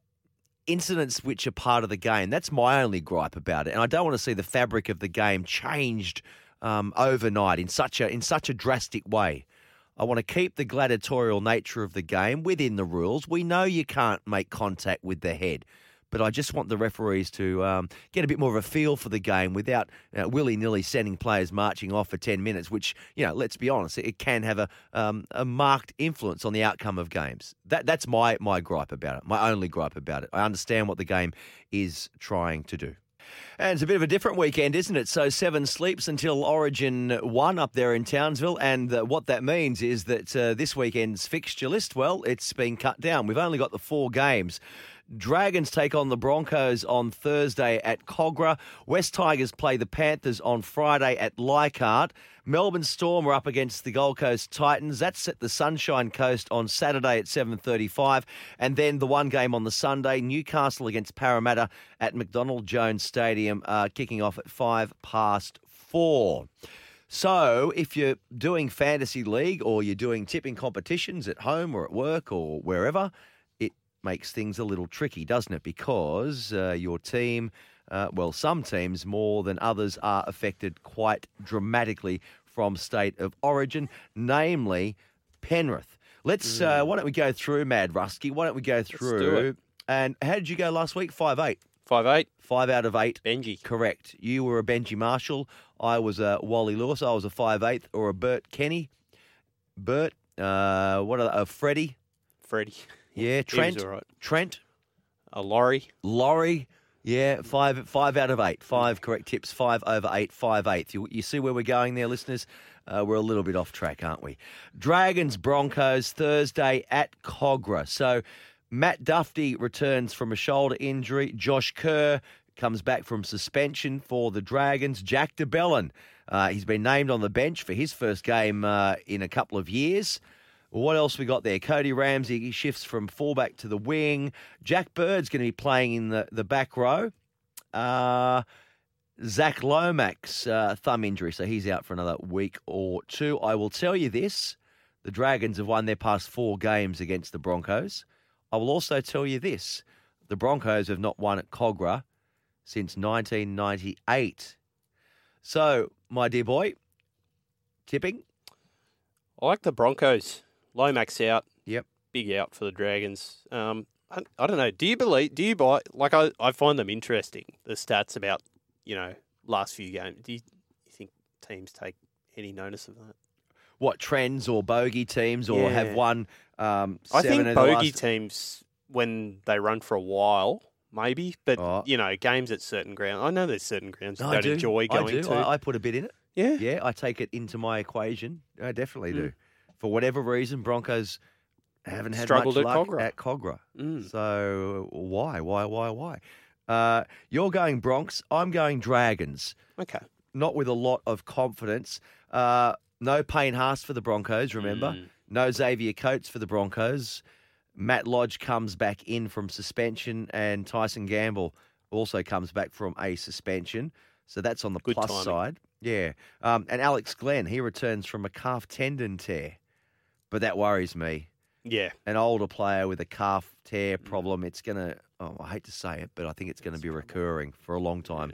incidents which are part of the game. That's my only gripe about it, and I don't want to see the fabric of the game changed um, overnight in such a in such a drastic way. I want to keep the gladiatorial nature of the game within the rules. We know you can't make contact with the head but I just want the referees to um, get a bit more of a feel for the game without willy nilly sending players marching off for 10 minutes, which, you know, let's be honest, it can have a, um, a marked influence on the outcome of games. That, that's my, my gripe about it, my only gripe about it. I understand what the game is trying to do. And it's a bit of a different weekend, isn't it? So seven sleeps until Origin one up there in Townsville, and uh, what that means is that uh, this weekend's fixture list, well, it's been cut down. We've only got the four games. Dragons take on the Broncos on Thursday at Kogarah. West Tigers play the Panthers on Friday at Leichhardt. Melbourne Storm are up against the Gold Coast Titans. That's at the Sunshine Coast on Saturday at 7:35, and then the one game on the Sunday, Newcastle against Parramatta at McDonald Jones Stadium, uh, kicking off at five past four. So, if you're doing fantasy league or you're doing tipping competitions at home or at work or wherever, makes things a little tricky, doesn't it? Because uh, your team, uh, well, some teams more than others are affected quite dramatically from state of origin, namely Penrith. Let's, uh, why don't we go through Mad Rusky? Why don't we go through? And how did you go last week? Five eight. Five eight. Five out of eight. Benji. Correct. You were a Benji Marshall. I was a Wally Lewis. I was a five eighth or a Bert Kenny. Bert. Uh, what are a Freddie? Freddie. Yeah. Trent. right. Trent. A Laurie. Laurie. Yeah, five five out of eight. Five correct tips. Five over eight. Five eighth. You, you see where we're going there, listeners? Uh, we're a little bit off track, aren't we? Dragons Broncos Thursday at Kogarah. So Matt Duffy returns from a shoulder injury. Josh Kerr comes back from suspension for the Dragons. Jack de Belin, uh, he's been named on the bench for his first game uh, in a couple of years. What else we got there? Cody Ramsey he shifts from fullback to the wing. Jack Bird's going to be playing in the, the back row. Uh, Zach Lomax, uh, thumb injury, so he's out for another week or two. I will tell you this the Dragons have won their past four games against the Broncos. I will also tell you this the Broncos have not won at Kogarah since 1998. So, my dear boy, tipping? I like the Broncos. Lomax out. Yep. Big out for the Dragons. Um, I, I don't know. Do you believe? Do you buy? Like I, I find them interesting. The stats about you know last few games. Do you, you think teams take any notice of that? What, trends or bogey teams or have won um, I think bogey last- teams when they run for a while, maybe. But Oh. you know, games at certain grounds. I know there's certain grounds you I don't do. enjoy going I do. to. I, I put a bit in it. Yeah. Yeah, I take it into my equation. I definitely do. For whatever reason, Broncos haven't had Struggled much at luck Kogarah. at Kogarah. Mm. So why, why, why, why? Uh, you're going Bronx. I'm going Dragons. Okay. Not with a lot of confidence. Uh, no Payne Haas for the Broncos. Remember, Mm. no Xavier Coates for the Broncos. Matt Lodge comes back in from suspension, and Tyson Gamble also comes back from a suspension. So that's on the Good plus timing. side. Yeah. Um, and Alex Glenn, he returns from a calf tendon tear. But that worries me. Yeah. An older player with a calf tear problem, it's going to, oh, I hate to say it, but I think it's going to be recurring for a long time.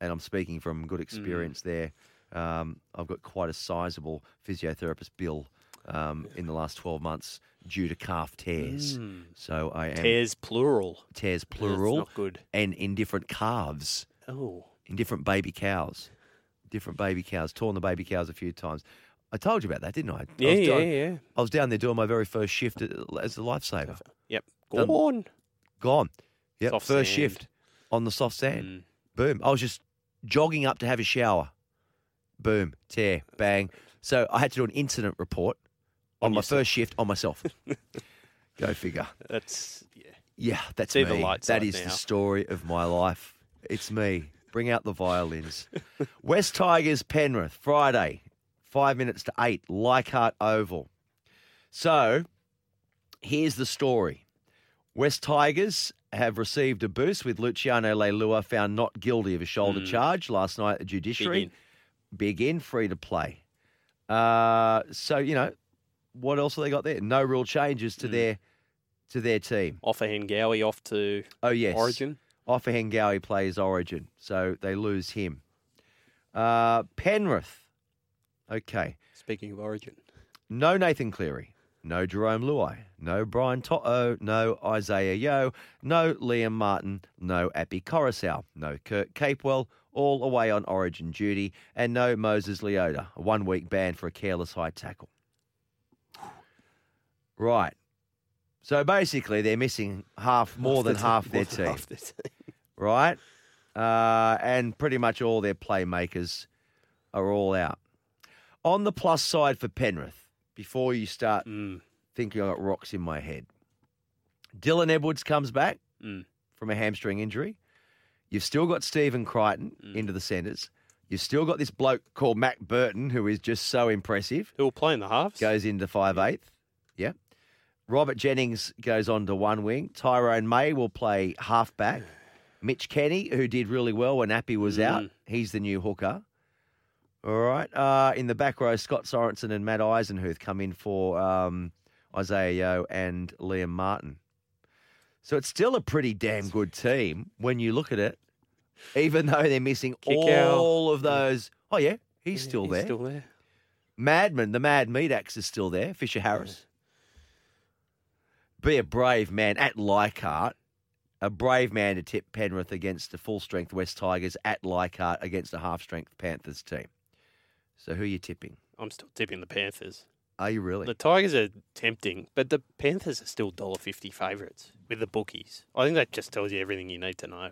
And I'm speaking from good experience there. Um, I've got quite a sizable physiotherapist bill um, in the last 12 months due to calf tears. Mm. So I am. Tears plural. Tears plural. not good. And in different calves. Oh. In different baby cows. Different baby cows. Torn the baby cows a few times. I told you about that, didn't I? I Yeah, was yeah, down- yeah. I was down there doing my very first shift as a lifesaver. Yep. Done- Gone. Gone. Yep. Soft first sand. shift on the soft sand. Mm. Boom. I was just jogging up to have a shower. Boom. Tear. Bang. So I had to do an incident report on, my first shift on myself. Go figure. That's yeah. Yeah, that's See me. light That is now. the story of my life. It's me. Bring out the violins. West Tigers Penrith Friday, five minutes to eight, Leichhardt Oval. So, here's the story. West Tigers have received a boost with Luciano Leilua found not guilty of a shoulder Mm. charge last night at the judiciary. in. Big in, free to play. Uh, so you know, what else have they got there? No real changes Mm. to their to their team. Offer Hengawi off to Oh yes, Origin. Offa Hengawi plays Origin, so they lose him. Uh, Penrith. Okay. Speaking of Origin. No Nathan Cleary. No Jarome Luai. No Brian To'o. No Isaah Yeo. No Liam Martin. No Api Koroisau. No Kurt Capewell. All away on Origin duty. And no Moses Leota. A one week ban for a careless high tackle. Right. So basically, they're missing half, more than the- half their than team. half their team. right? Uh, and pretty much all their playmakers are all out. On the plus side for Penrith, before you start Mm. thinking I got rocks in my head, Dylan Edwards comes back Mm. from a hamstring injury. You've still got Stephen Crichton Mm. into the centres. You've still got this bloke called Matt Burton, who is just so impressive. Who will play in the halves? Goes into five eighth. Yeah. Robert Jennings goes on to one wing. Tyrone May will play halfback. Mitch Kenny, who did really well when Api was out, he's the new hooker. All right. Uh, in the back row, Scott Sorensen and Matt Eisenhuth come in for um, Isaah Yeo and Liam Martin. So it's still a pretty damn good team when you look at it, even though they're missing Kikau. all of those. Oh, yeah, he's still He's there. Still there. Madman, the Mad Meat Axe is still there. Fisher Harris. Be a brave man at Leichhardt. A brave man to tip Penrith against the full strength West Tigers at Leichhardt against a half strength Panthers team. So who are you tipping? I'm still tipping the Panthers. Are you really? The Tigers are tempting, but the Panthers are still dollar fifty favourites with the bookies. I think that just tells you everything you need to know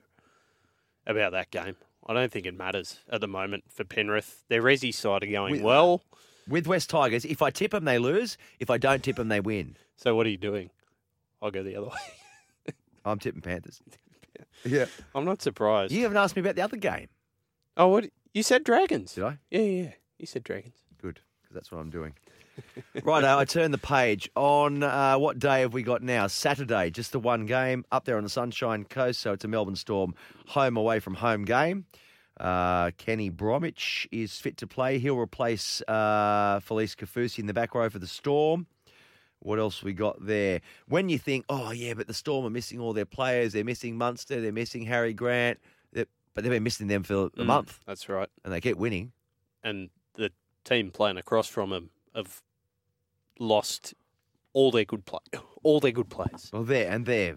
about that game. I don't think it matters at the moment for Penrith. Their Resi side are going With- well. With West Tigers, if I tip them, they lose. If I don't tip them, they win. So what are you doing? I'll go the other way. I'm tipping Panthers. Yeah. I'm not surprised. You haven't asked me about the other game. Oh, what? You said Dragons. Did I? Yeah, yeah. You said Dragons. Good, because that's what I'm doing. right, I turn the page. On uh, what day have we got now? Saturday, just the one game up there on the Sunshine Coast. So it's a Melbourne Storm home away from home game. Uh, Kenny Bromwich is fit to play. He'll replace uh, Felise Kaufusi in the back row for the Storm. What else we got there? When you think, oh yeah, but the Storm are missing all their players. They're missing Munster. They're missing Harry Grant. They're- but they've been missing them for a Mm, month, That's right. and they keep winning. And team playing across from them have lost all their good play, all their good players. Well, they're and they're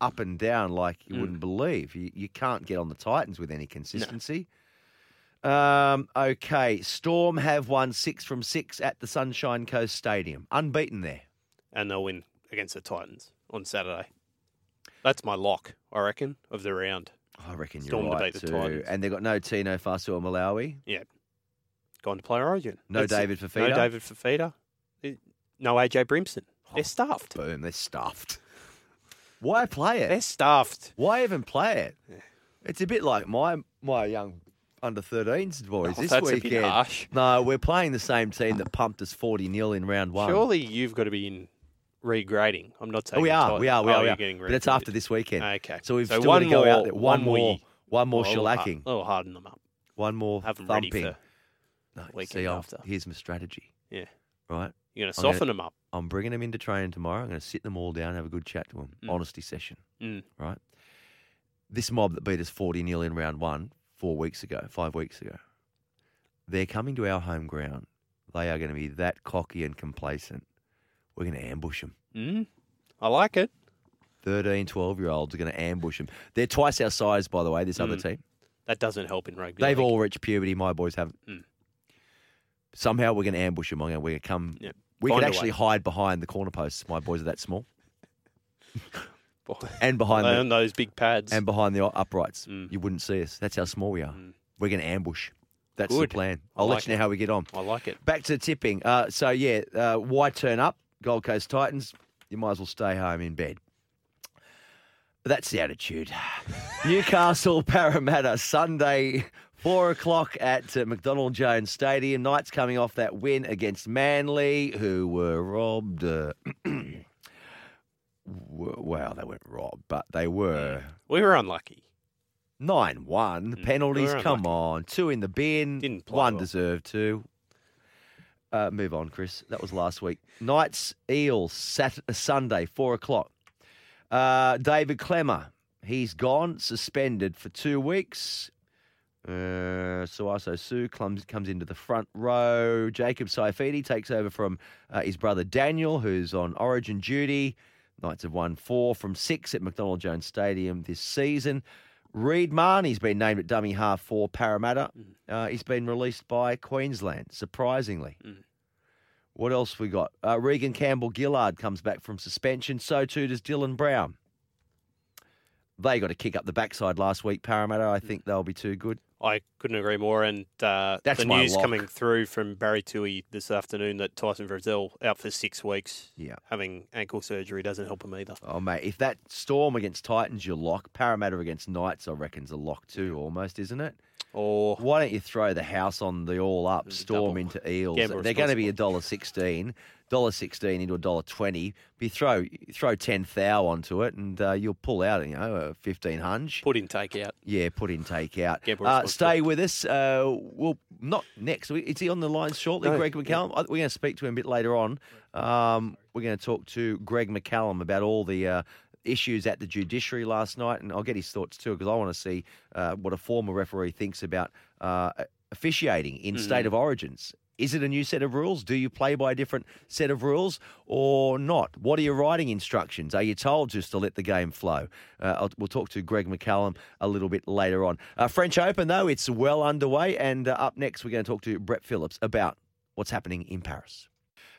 up and down like you wouldn't believe. You, you can't get on the Titans with any consistency. Um, okay, Storm have won six from six at the Sunshine Coast Stadium, unbeaten there. and they'll win against the Titans on Saturday. That's my lock, I reckon, of the round. I reckon you're Storm to beat the too. Titans. And they've got no Tino Fa'asuamaleaui. Yeah, gone to play Origin. No That's. David Fifita? No David Fifita. No AJ Brimson. They're oh, stuffed. Boom, they're stuffed. Why play it? They're stuffed. Why even play it? It's a bit like my my young under 13s boys Oh, this that's a bit weekend. harsh. No, we're playing the same team that pumped us 40 0 in round one. Surely you've got to be in regrading. I'm not saying Oh, we are, we are, we oh, are, we you're are. getting But it's after this weekend. Okay. So we've So still got to go out more- there. One, one more, one more Oh, shellacking. I'll harden them up. One more Have thumping. for No, weekend see, I'll- after. here's my strategy. Yeah. Right. You're gonna I'm soften 'em up. I'm bringing them into training tomorrow. I'm going to sit them all down, and have a good chat to them. Mm. Honesty session. Mm. Right. This mob that beat us 40 nil in round one four weeks ago, five weeks ago, they're coming to our home ground. They are going to be that cocky and complacent. We're going to ambush them. Mm. I like it. 13, 12 year olds are going to ambush them. They're twice our size, by the way, this other Mm. team. That doesn't help in rugby. They've league. all reached puberty. My boys haven't. Mm. Somehow we're going to ambush them. I'm going we're going to come. Yeah. We Find could actually way. hide behind the corner posts. My boys are that small. and behind the, those big pads. and behind the uprights. Mm. You wouldn't see us. That's how small we are. We're going to ambush. That's Good. the plan. I'll like let you know it. how we get on. I like it. Back to tipping. Uh, so yeah, uh, why turn up? Gold Coast Titans. You might as well stay home in bed. That's the attitude. Newcastle Parramatta Sunday, four o'clock at uh, McDonald Jones Stadium. Knights coming off that win against Manly, who were robbed. Uh, well, they weren't robbed, but they were We were unlucky. nine one penalties. we Come on, two in the bin. Didn't play one well. deserved two. Uh, move on, Chris. That was last week. Knights Eels Sat- Sunday four o'clock. Uh, David Klemmer, he's gone, suspended for two weeks. Uh, Sauaso Sue comes, comes into the front row. Jacob Saifiti takes over from uh, his brother Daniel, who's on origin duty. Knights have won four from six at McDonald Jones Stadium this season. Reed Mahoney's been named at dummy half for Parramatta. Uh, he's been released by Queensland, surprisingly. What else we got? Uh, Reagan Campbell Gillard comes back from suspension. So too does Dylan Brown. They got to kick up the backside last week, Parramatta. I think they'll be too good. I couldn't agree more. And uh, That's the news coming through from Barry Tui this afternoon that Tyson Frizell out for six weeks. Yeah. Having ankle surgery doesn't help him either. Oh, mate, if that Storm against Titans, you lock. Parramatta against Knights, I reckon's a lock too, almost, isn't it? Or why don't you throw the house on the all up Storm into Eels? Gamble They're going to be a dollar sixteen, dollar sixteen into a dollar twenty. Be throw throw ten thou onto it, and uh, you'll pull out you know a fifteen hunch. Put in, take out. Yeah, put in, take out. Uh, stay with us. Uh, well, not next. Is he on the line shortly, No, Greg McCallum? I- We're going to speak to him a bit later on. Um, we're going to talk to Greg McCallum about all the uh, issues at the judiciary last night, and I'll get his thoughts too because I want to see uh, what a former referee thinks about uh, officiating in Mm. state of origins. Is it a new set of rules? Do you play by a different set of rules or not? What are your writing instructions? Are you told just to let the game flow? Uh, I'll, we'll talk to Greg McCallum a little bit later on. Uh, French Open, though, it's well underway. And uh, up next, we're going to talk to Brett Phillips about what's happening in Paris.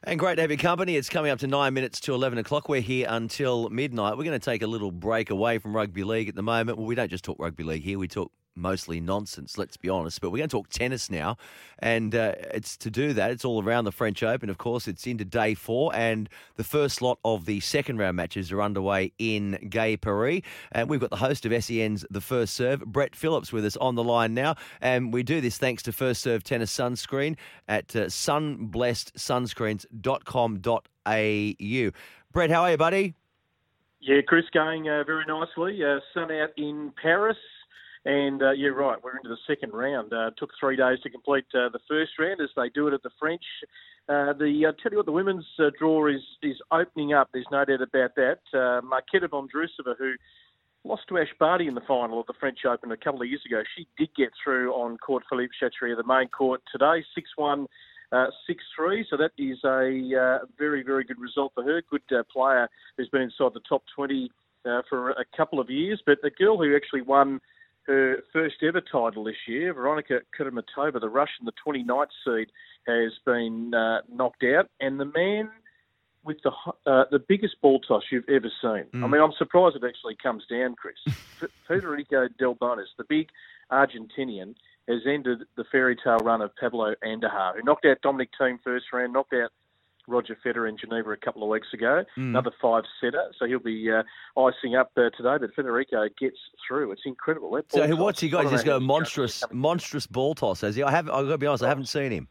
And great to have your company. It's coming up to nine minutes to 11 o'clock. We're here until midnight. We're going to take a little break away from rugby league at the moment. Well, we don't just talk rugby league here, we talk mostly nonsense, let's be honest. But we're going to talk tennis now. And uh, it's to do that, it's all around the French Open. Of course, it's into day four. And the first lot of the second round matches are underway in Gay Paris. And we've got the host of SEN's The First Serve, Brett Phillips, with us on the line now. And we do this thanks to First Serve Tennis Sunscreen at uh, sunblessedsunscreens.com.au. Brett, how are you, buddy? Yeah, Chris, going uh, very nicely. Uh, sun out in Paris. And uh, yeah, right, we're into the second round. Uh, took three days to complete uh, the first round, as they do it at the French. Uh, the uh, tell you what, the women's uh, draw is is opening up. There's no doubt about that. Uh, Marketa who lost to Ash Barty in the final of the French Open a couple of years ago, she did get through on court Philippe Chatrier, the main court today, six one. Uh, 6-3, so that is a uh, very, very good result for her. Good uh, player who's been inside the top 20 uh, for a couple of years. But the girl who actually won her first ever title this year, Veronika Kudermetova, the Russian, the 29th seed, has been uh, knocked out. And the man with the uh, the biggest ball toss you've ever seen. I Mm. mean, I'm surprised it actually comes down, Chris. Federico Del Bonis, the big Argentinian, has ended the fairy tale run of Pablo Andújar, who knocked out Dominic Thiem first round, knocked out Roger Federer in Geneva a couple of weeks ago. Mm. Another five setter, so he'll be uh, icing up uh, today. But Federico gets through. It's incredible. So what's he got? He's just got a monstrous, monstrous ball toss, has he? I have. I've got to be honest. I haven't seen him.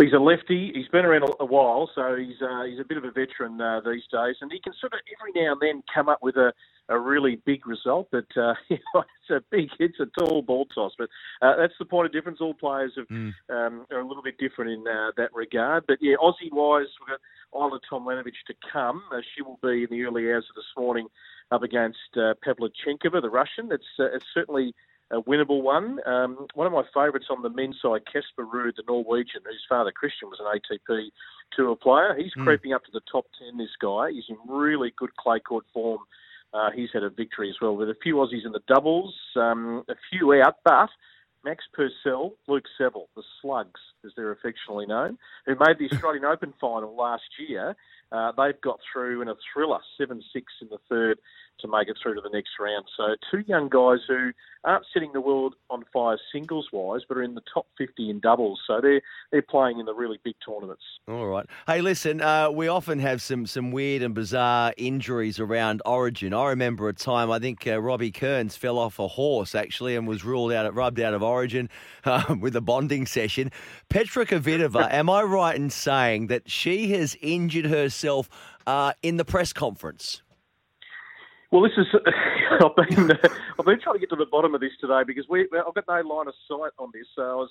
He's a lefty. He's been around a, while, so he's uh, he's a bit of a veteran uh, these days, and he can sort of every now and then come up with a, a really big result. But uh, you know, it's a big, it's a tall ball toss. But uh, that's the point of difference. All players have, Mm. um, are a little bit different in uh, that regard. But yeah, Aussie wise, we've got Ajla Tomljanovic to come. Uh, she will be in the early hours of this morning up against uh, the Russian. It's uh, it's certainly a winnable one. Um, one of my favourites on the men's side, Casper Ruud, the Norwegian, whose father Christian was an ATP tour player. He's Hmm. creeping up to the top ten. This guy, he's in really good clay court form. Uh, he's had a victory as well with a few Aussies in the doubles, um, a few out, but Max Purcell, Luke Saville, the Slugs, as they're affectionately known, who made the Australian Open final last year. Uh, they've got through in a thriller, 7 6 in the third, to make it through to the next round. So, two young guys who aren't setting the world on fire singles wise, but are in the top 50 in doubles. So, they're, they're playing in the really big tournaments. All right. Hey, listen, uh, we often have some some weird and bizarre injuries around Origin. I remember a time I think uh, Robbie Kearns fell off a horse actually and was ruled out, rubbed out of Origin uh, with a bonding session. Petra Kvitova, am I right in saying that she has injured herself uh, in the press conference? Well, this is. I've been I've been trying to get to the bottom of this today because we I've got no line of sight on this. So I was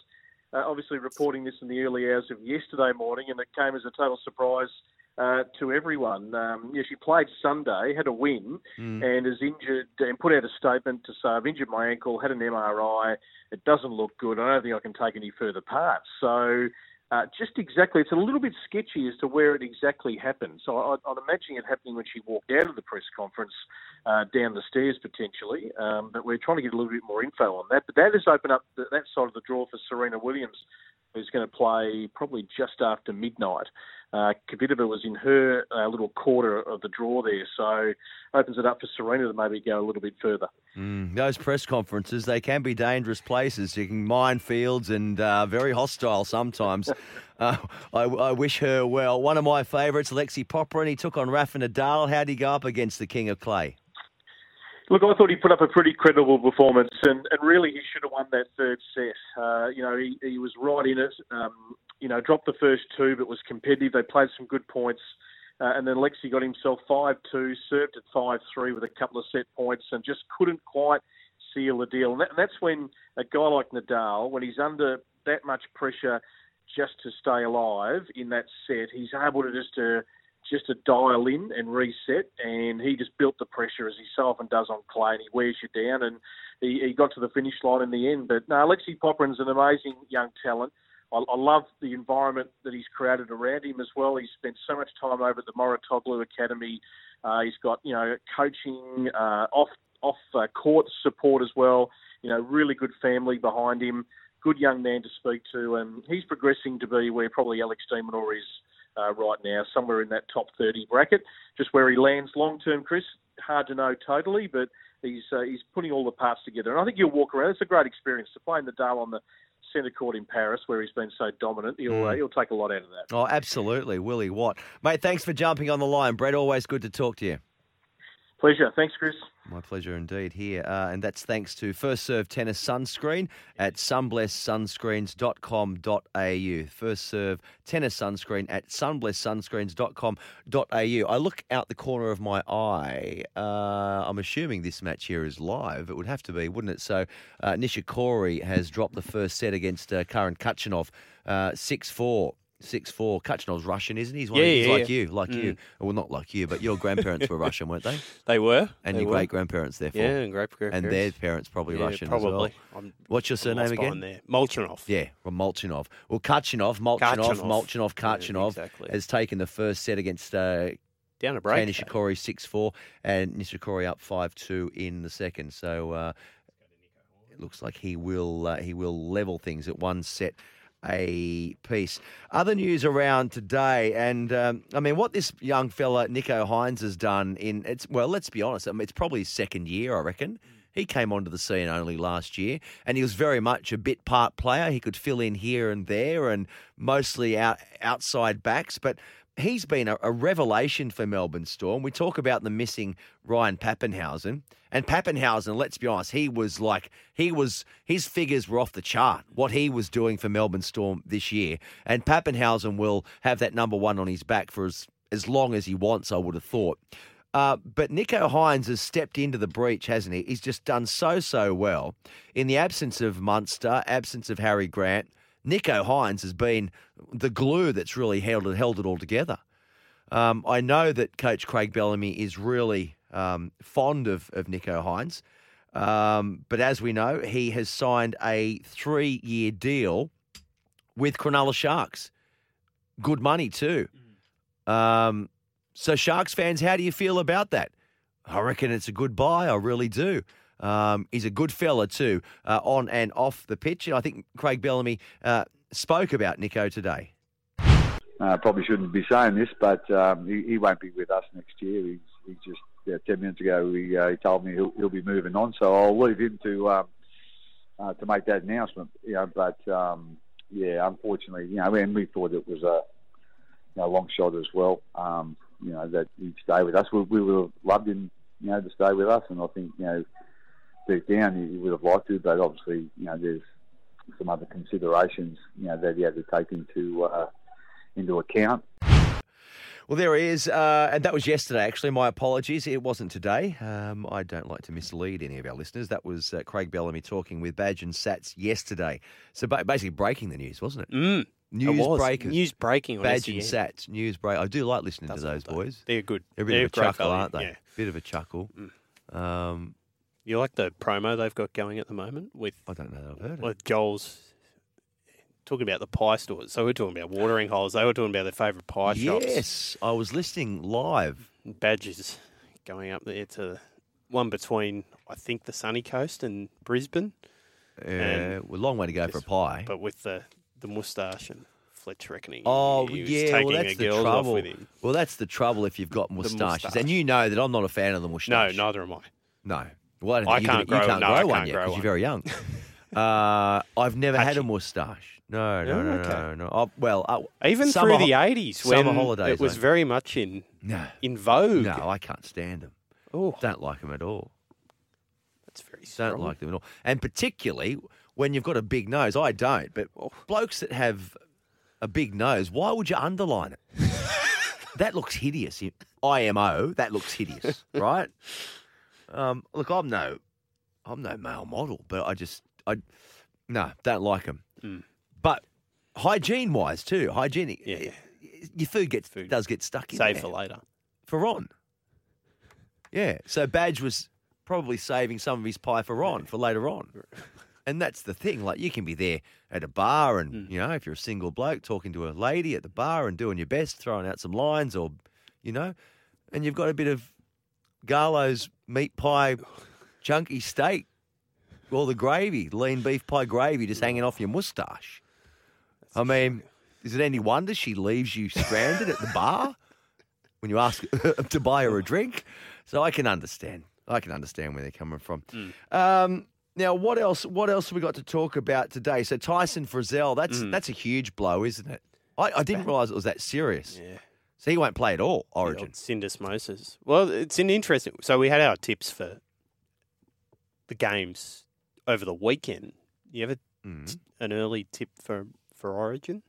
uh, obviously reporting this in the early hours of yesterday morning, and it came as a total surprise uh, to everyone. Um, yeah, she played Sunday, had a win, Mm. and is injured, and put out a statement to say I've injured my ankle, had an MRI, it doesn't look good. I don't think I can take any further parts. So. Uh, just exactly, it's a little bit sketchy as to where it exactly happened. So I, I'd imagine it happening when she walked out of the press conference uh, down the stairs potentially. Um, but we're trying to get a little bit more info on that. But that has opened up the, that side of the draw for Serena Williams, who's going to play probably just after midnight. Uh, Kvitova was in her uh, little quarter of the draw there, so opens it up for Serena to maybe go a little bit further. Mm, those press conferences, they can be dangerous places. You can minefields and uh, very hostile sometimes. uh, I, I wish her well. One of my favourites, Lexi Popyrin, he took on Rafa Nadal. How would he go up against the King of Clay? Look, I thought he put up a pretty credible performance, and, and really he should have won that third set. Uh, you know, he, he was right in it. Um, you know, dropped the first two, but was competitive. They played some good points. Uh, and then Lexi got himself 5 2, served at 5 3 with a couple of set points, and just couldn't quite seal the deal. And, that, and that's when a guy like Nadal, when he's under that much pressure just to stay alive in that set, he's able to just to just to dial in and reset, and he just built the pressure as he so often does on clay, and he wears you down, and he, he got to the finish line in the end. But no, Alexei Popyrin's an amazing young talent. I, I love the environment that he's created around him as well. He's spent so much time over at the Mouratoglou Academy. Uh, he's got you know coaching uh, off off uh, court support as well. You know, really good family behind him. Good young man to speak to, and he's progressing to be where probably Alex de Minaur is uh, right now, somewhere in that top 30 bracket. Just where he lands long term, Chris, hard to know totally, but he's uh, he's putting all the parts together. And I think he'll walk around. It's a great experience to play Nadal on the centre court in Paris, where he's been so dominant. He'll uh, Mm. he'll take a lot out of that. Oh, absolutely. Willie Watt. Mate, thanks for jumping on the line. Brett, always good to talk to you. Pleasure. Thanks, Chris. My pleasure indeed here. Uh, and that's thanks to First Serve Tennis Sunscreen at sunblesssunscreens.com.au. First Serve Tennis Sunscreen at sunblesssunscreens.com.au. I look out the corner of my eye. Uh, I'm assuming this match here is live. It would have to be, wouldn't it? So uh, Nishikori has dropped the first set against uh, Karen Khachanov, uh, 6 4. Six four. Khachanov's Russian, isn't he? He's, one of- he's yeah, like yeah. you, like you. Mm. Well, not like you, but your grandparents were Russian, weren't they? They were. And They your great grandparents, therefore. Yeah, and great And their parents probably Yeah, Russian probably. as well. What's your surname again? there. Molchanov. Yeah, well, Molchanov. Well, Khachanov, Molchanov. Molchanov, Yeah, Khachanov exactly. has taken the first set against uh, Down a break. Nishikori 6 4 and Nishikori up 5 2 in the second. So uh, it looks like he will uh, he will level things at one set a piece. Other news around today, and um, I mean, what this young fella Nicho Hynes has done in it's well, let's be honest, I mean, it's probably his second year, I reckon. He came onto the scene only last year, and he was very much a bit part player. He could fill in here and there, and mostly out outside backs. But he's been a, a revelation for Melbourne Storm. We talk about the missing Ryan Papenhuyzen. And Papenhuyzen, let's be honest, he was like, he was, his figures were off the chart, what he was doing for Melbourne Storm this year. And Papenhuyzen will have that number one on his back for as, as long as he wants, I would have thought. Uh, but Nicho Hynes has stepped into the breach, hasn't he? He's just done so, so well. In the absence of Munster, absence of Harry Grant, Nicho Hynes has been the glue that's really held it, held it all together. Um, I know that Coach Craig Bellamy is really um, fond of, of Nicho Hynes, um, but as we know, he has signed a three year deal with Cronulla Sharks. Good money, too. Um, so, Sharks fans, how do you feel about that? I reckon it's a good buy. I really do. Um, he's a good fella too, uh, on and off the pitch. And I think Craig Bellamy uh, spoke about Nicho today. Uh, probably shouldn't be saying this, but um, he, he won't be with us next year. He's, he just yeah, ten minutes ago he, uh, he told me he'll, he'll be moving on, so I'll leave him to um, uh, to make that announcement. You know, but um, yeah, unfortunately, you know, and we thought it was a you know, long shot as well. Um, you know that he'd stay with us. We, we would have loved him, you know, to stay with us, and I think you know deep down he would have liked to, but obviously, you know, there's some other considerations, you know, that he had to take into uh, into account. Well, there he is, uh, and that was yesterday. Actually, my apologies. It wasn't today. Um, I don't like to mislead any of our listeners. That was uh, Craig Bellamy talking with Badge and Sats yesterday. So ba- basically, breaking the news, wasn't it? Mm, News it was. breakers. News breaking Badge and Sats, news break. I do like listening to those boys. They're good. They're a bit They're of a chuckle, value, aren't they? yeah. Bit of a chuckle. Um, You like the promo they've got going at the moment with? I don't know. That I've heard it. With Joel's talking about the pie stores. So we're talking about watering holes. They were talking about their favourite pie shops. Yes, I was listening live. Badges going up there to one between I think the sunny coast and Brisbane. Uh, well, long way to go for a pie. But with the the moustache and Fletch reckoning. Oh he was yeah, taking well that's the off trouble. with him. Well, that's the trouble if you've got moustaches, moustache. and you know that I'm not a fan of the moustache. No, neither am I. No. Well, I, I can't gonna- grow- You can't no, grow one can't yet because you're very young. uh, I've never had a moustache. No, no, Oh, no, okay. no, no. Oh, well, uh, Even summer through the eighties, when holidays, it was I- very much in No. in vogue. No, I can't stand them. Oh, don't like them at all. That's very don't like them at all, and particularly when you've got a big nose. I don't, but Oh. blokes that have a big nose, why would you underline it? that looks hideous. IMO, that looks hideous, right? Um, look, I'm no, I'm no male model, but I just, I, no, don't like them. Mm. But hygiene wise too, hygienic. Yeah. Your food gets food. does get stuck in Save there. for later. for Ron. Yeah, so Badge was probably saving some of his pie for Ron for later on. And that's the thing. Like you can be there at a bar, and Mm. you know, if you're a single bloke talking to a lady at the bar and doing your best, throwing out some lines, or you know, and you've got a bit of Garlo's meat pie, chunky steak, all the gravy, lean beef pie gravy, just hanging off your moustache. I mean, is it any wonder she leaves you stranded at the bar when you ask to buy her a drink? So I can understand. I can understand where they're coming from. Um, now, what else? What else have we got to talk about today? So Tyson Frizell, that's Mm. that's a huge blow, isn't it? I, I didn't realise it was that serious. Yeah. So he won't play at all. Origin. Syndesmosis. Well, it's an interesting. So we had our tips for the games over the weekend. You have a, Mm. an early tip for for Origin?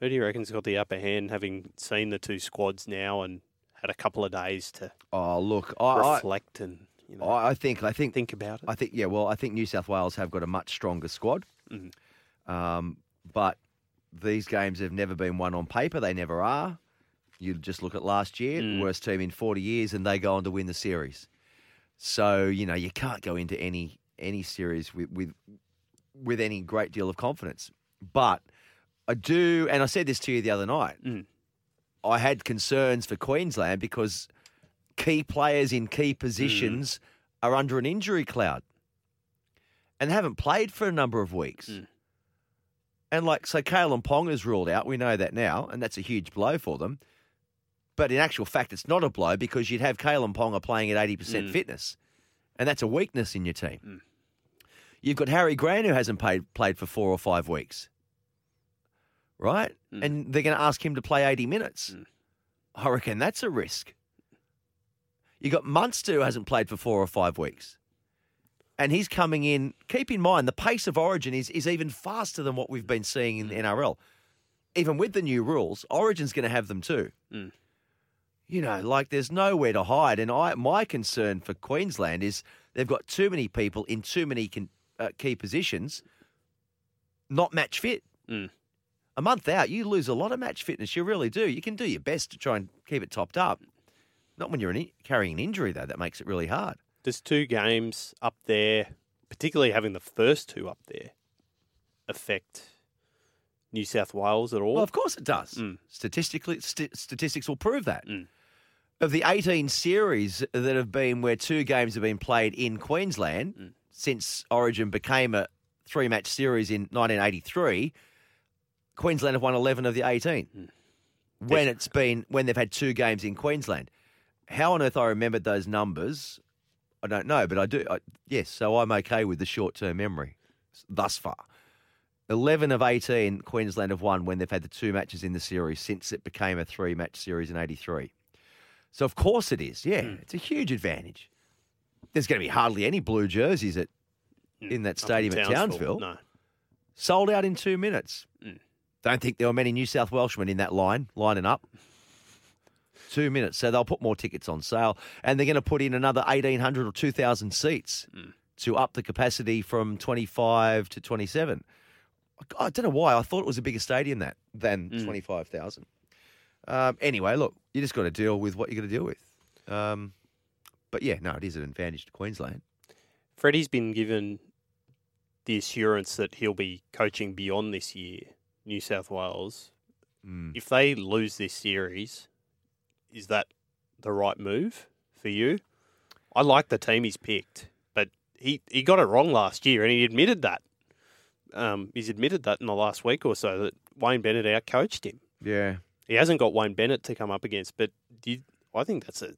Who do you reckon's got the upper hand, having seen the two squads now and had a couple of days to Oh, look, I, I, reflect and you know, I think I think think about it. I think yeah. Well, I think New South Wales have got a much stronger squad, Mhm. um, but these games have never been won on paper. They never are. You just look at last year, Mm. worst team in forty years, and they go on to win the series. So you know you can't go into any any series with with with any great deal of confidence. But I do, and I said this to you the other night. Mm. I had concerns for Queensland because key players in key positions are under an injury cloud and haven't played for a number of weeks. And like, so Kalyn Pong is ruled out. We know that now, and that's a huge blow for them. But in actual fact, it's not a blow because you'd have Kalyn Ponga playing at 80% Mm. fitness, and that's a weakness in your team. Mm. You've got Harry Grant who hasn't played, played for four or five weeks. right? Mm. And they're going to ask him to play 80 minutes. Mm. I reckon that's a risk. You've got Munster who hasn't played for four or five weeks. And he's coming in. Keep in mind, the pace of Origin is, is even faster than what we've been seeing in mm. the NRL. Even with the new rules, Origin's going to have them too. Mm. You know, like there's nowhere to hide. And I, my concern for Queensland is they've got too many people in too many con, uh, key positions not match fit. Mm. A month out, you lose a lot of match fitness. You really do. You can do your best to try and keep it topped up. Not when you're in, carrying an injury, though. That makes it really hard. Does two games up there, particularly having the first two up there, affect New South Wales at all? Well, of course it does. Mm. Statistically, st- statistics will prove that. Mm. Of the 18 series that have been where two games have been played in Queensland mm. since Origin became a three match series in 1983, Queensland have won 11 of the 18. When it's been when they've had two games in Queensland. How on earth I remembered those numbers, I don't know, but I do. I, yes, so I'm okay with the short term memory thus far. 11 of 18 Queensland have won when they've had the two matches in the series since it became a three match series in 83. So, of course, it is. Yeah, it's a huge advantage. There's going to be hardly any blue jerseys at in that stadium at Townsville. No. Sold out in two minutes. Don't think there were many New South Welshmen in that line, lining up. Two minutes. So they'll put more tickets on sale. And they're going to put in another 1,800 or 2,000 seats to up the capacity from 25 to 27. I don't know why. I thought it was a bigger stadium that than 25,000. Um, anyway, look, you just got to deal with what you're going to deal with. Um, but yeah, no, it is an advantage to Queensland. Freddie's been given the assurance that he'll be coaching beyond this year, New South Wales. Mm. If they lose this series, is that the right move for you? I like the team he's picked, but he, he got it wrong last year, and he admitted that. Um, he's admitted that in the last week or so that Wayne Bennett outcoached him. Yeah. He hasn't got Wayne Bennett to come up against, but you, I think that's a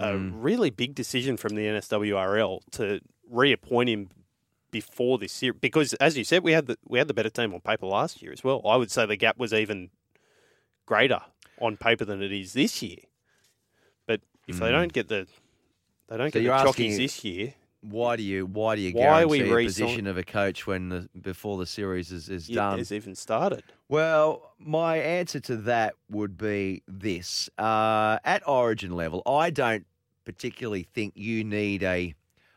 a Mm. really big decision from the NSWRL to reappoint him before this year because, as you said, we had the we had the better team on paper last year as well. I would say the gap was even greater on paper than it is this year. But if they Mm. don't get the they don't So get the jockeys this year, Why do you why do you Why are we a position of a coach when the, before the series is, is done? has even started. Well, my answer to that would be this: uh, at Origin level, I don't particularly think you need a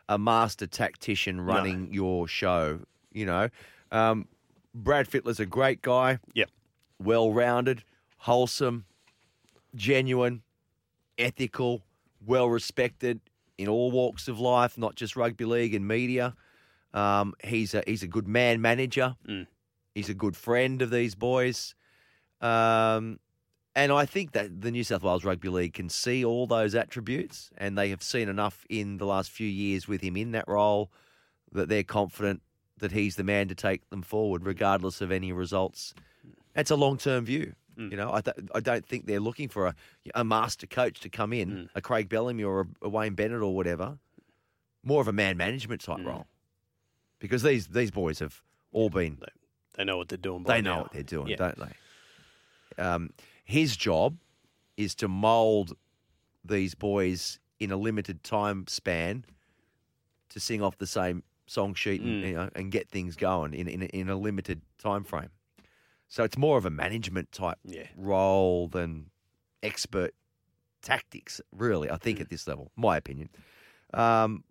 a master tactician running your show. You know, um, Brad Fittler's a great guy. Yep, well rounded, wholesome, genuine, ethical, well respected in all walks of life, not just rugby league and media. Um, he's a he's a good man manager. He's a good friend of these boys. Um, and I think that the New South Wales Rugby League can see all those attributes, and they have seen enough in the last few years with him in that role that they're confident that he's the man to take them forward, regardless of any results. That's a long term view. You know, I, th- I don't think they're looking for a, a master coach to come in, a Craig Bellamy or a, a Wayne Bennett or whatever. More of a man management type role, because these these boys have all been They know what they're doing. By they know now. what they're doing, Yeah. don't they? Um, his job is to mould these boys in a limited time span to sing off the same song sheet and, Mm. you know, and get things going in, in, in a limited time frame. So it's more of a management type role than expert tactics, really, I Mm. think, at this level, my opinion. Um,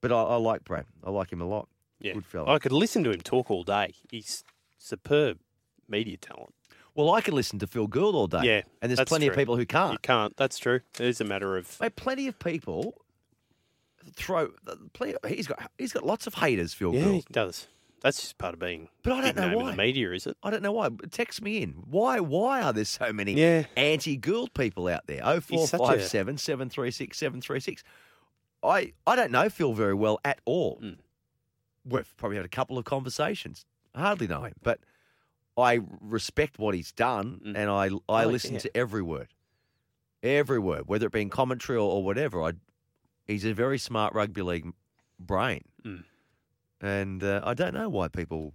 but I, I like Brad. I like him a lot. Yeah. Good fellow. I could listen to him talk all day. He's superb media talent. Well, I can listen to Phil Gould all day. Yeah, And there's plenty of people who can't. You can't. That's true. It is a matter of Mate, plenty of people throw. Plenty, he's got he's got lots of haters. Phil yeah, Gould. he does. That's just part of being. But I don't know in why. the media, is it? I don't know why. Text me in. Why? Why are there so many Yeah. anti-Gould people out there? Oh four five seven seven three six seven three six. I I don't know Phil very well at all. Hmm. We've probably had a couple of conversations. I hardly know him, but I respect what he's done, and I I Oh, listen to every word, every word, whether it be in commentary or, or whatever. I he's a very smart rugby league brain, Mm. And uh, I don't know why people.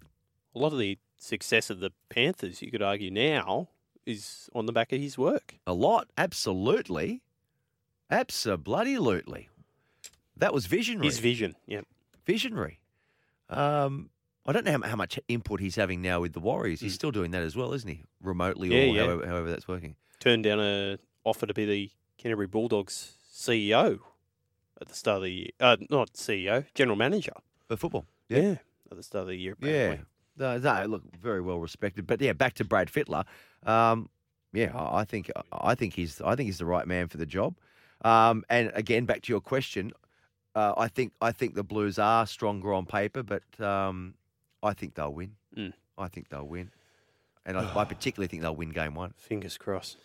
A lot of the success of the Panthers, you could argue now, is on the back of his work. A lot, absolutely, absolutely. That was visionary. His vision, yeah, visionary. Um, I don't know how, how much input he's having now with the Warriors. He's still doing that as well, isn't he? Remotely Yeah, or yeah. However, however that's working. Turned down a offer to be the Canterbury Bulldogs CEO at the start of the year. Uh, not CEO, general manager for football. Yeah, at the start of the year. Yeah. apparently. No, no, look, very well respected. But yeah, back to Brad Fittler. Um, yeah, I I think I think he's I think he's the right man for the job. Um, and again, back to your question, uh, I think I think the Blues are stronger on paper, but um, I think they'll win. Mm. I think they'll win, and I, I particularly think they'll win game one. Fingers crossed.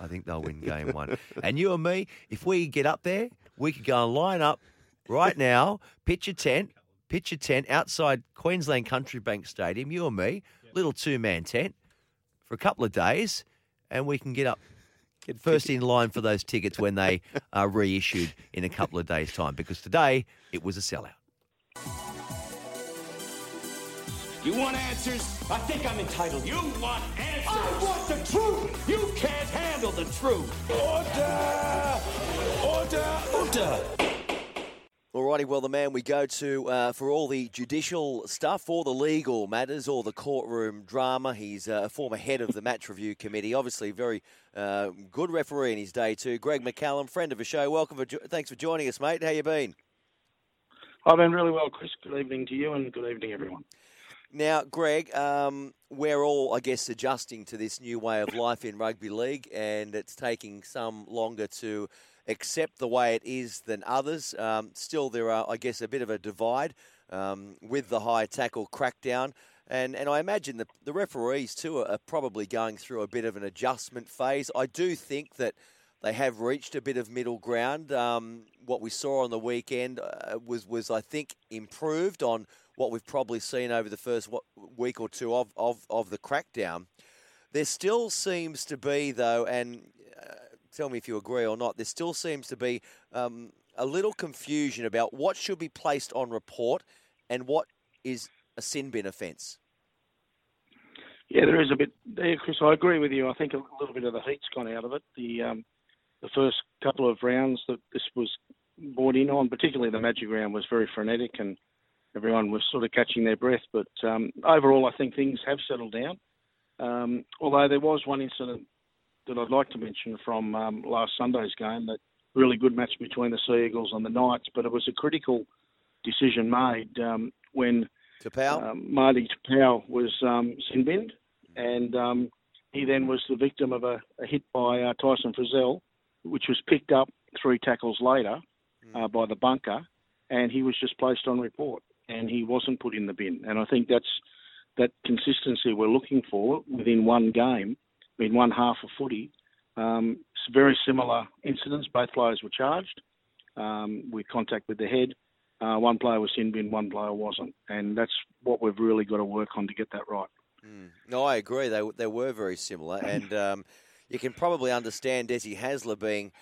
I think they'll win game one. and you and me, if we get up there, we could go and line up right now, pitch a tent, pitch a tent outside Queensland Country Bank Stadium, you and me, little two man tent for a couple of days, and we can get up. Get first in line for those tickets when they are reissued in a couple of days' time, because today it was a sellout. You want answers? I think I'm entitled. You want answers? I want the truth. You can't handle the truth. Order! Order! Order! Alrighty, well, the man we go to uh, for all the judicial stuff, all the legal matters, all the courtroom drama. He's uh, a former head of the match review committee. Obviously, very uh, good referee in his day too. Greg McCallum, friend of the show. Welcome. For jo- thanks for joining us, mate. How you been? I've been really well, Chris. Good evening to you and good evening, everyone. Now, Greg, um, we're all, I guess, adjusting to this new way of life in rugby league, and it's taking some longer to accept the way it is than others. Um, still, there are, I guess, a bit of a divide um, with the high tackle crackdown. And, and I imagine the, the referees, too, are, probably going through a bit of an adjustment phase. I do think that they have reached a bit of middle ground. Um, what we saw on the weekend uh, was, was, I think, improved on what we've probably seen over the first week or two of, of, of the crackdown. There still seems to be, though, and tell me if you agree or not, there still seems to be um, a little confusion about what should be placed on report and what is a sin bin offence. Yeah, there is a bit there, Chris. I agree with you. I think a little bit of the heat's gone out of it. The um, the first couple of rounds that this was brought in on, particularly the Magic round, was very frenetic and everyone was sort of catching their breath. But um, overall, I think things have settled down. Um, although there was one incident that I'd like to mention from um, last Sunday's game, that really good match between the Sea Eagles and the Knights, but it was a critical decision made um, when Taupau? um, Marty Taupau was um, sin binned, and um, he then was the victim of a, a hit by uh, Tyson Frizell, which was picked up three tackles later uh, by the bunker, and he was just placed on report, and he wasn't put in the bin. And I think that's that consistency we're looking for within one game, in one half of footy. Um, it's very similar incidents. Both players were charged um, with contact with the head. Uh, one player was in bin, one player wasn't, and that's what we've really got to work on to get that right. No, I agree. They they were very similar, and um, you can probably understand Desi Hasler being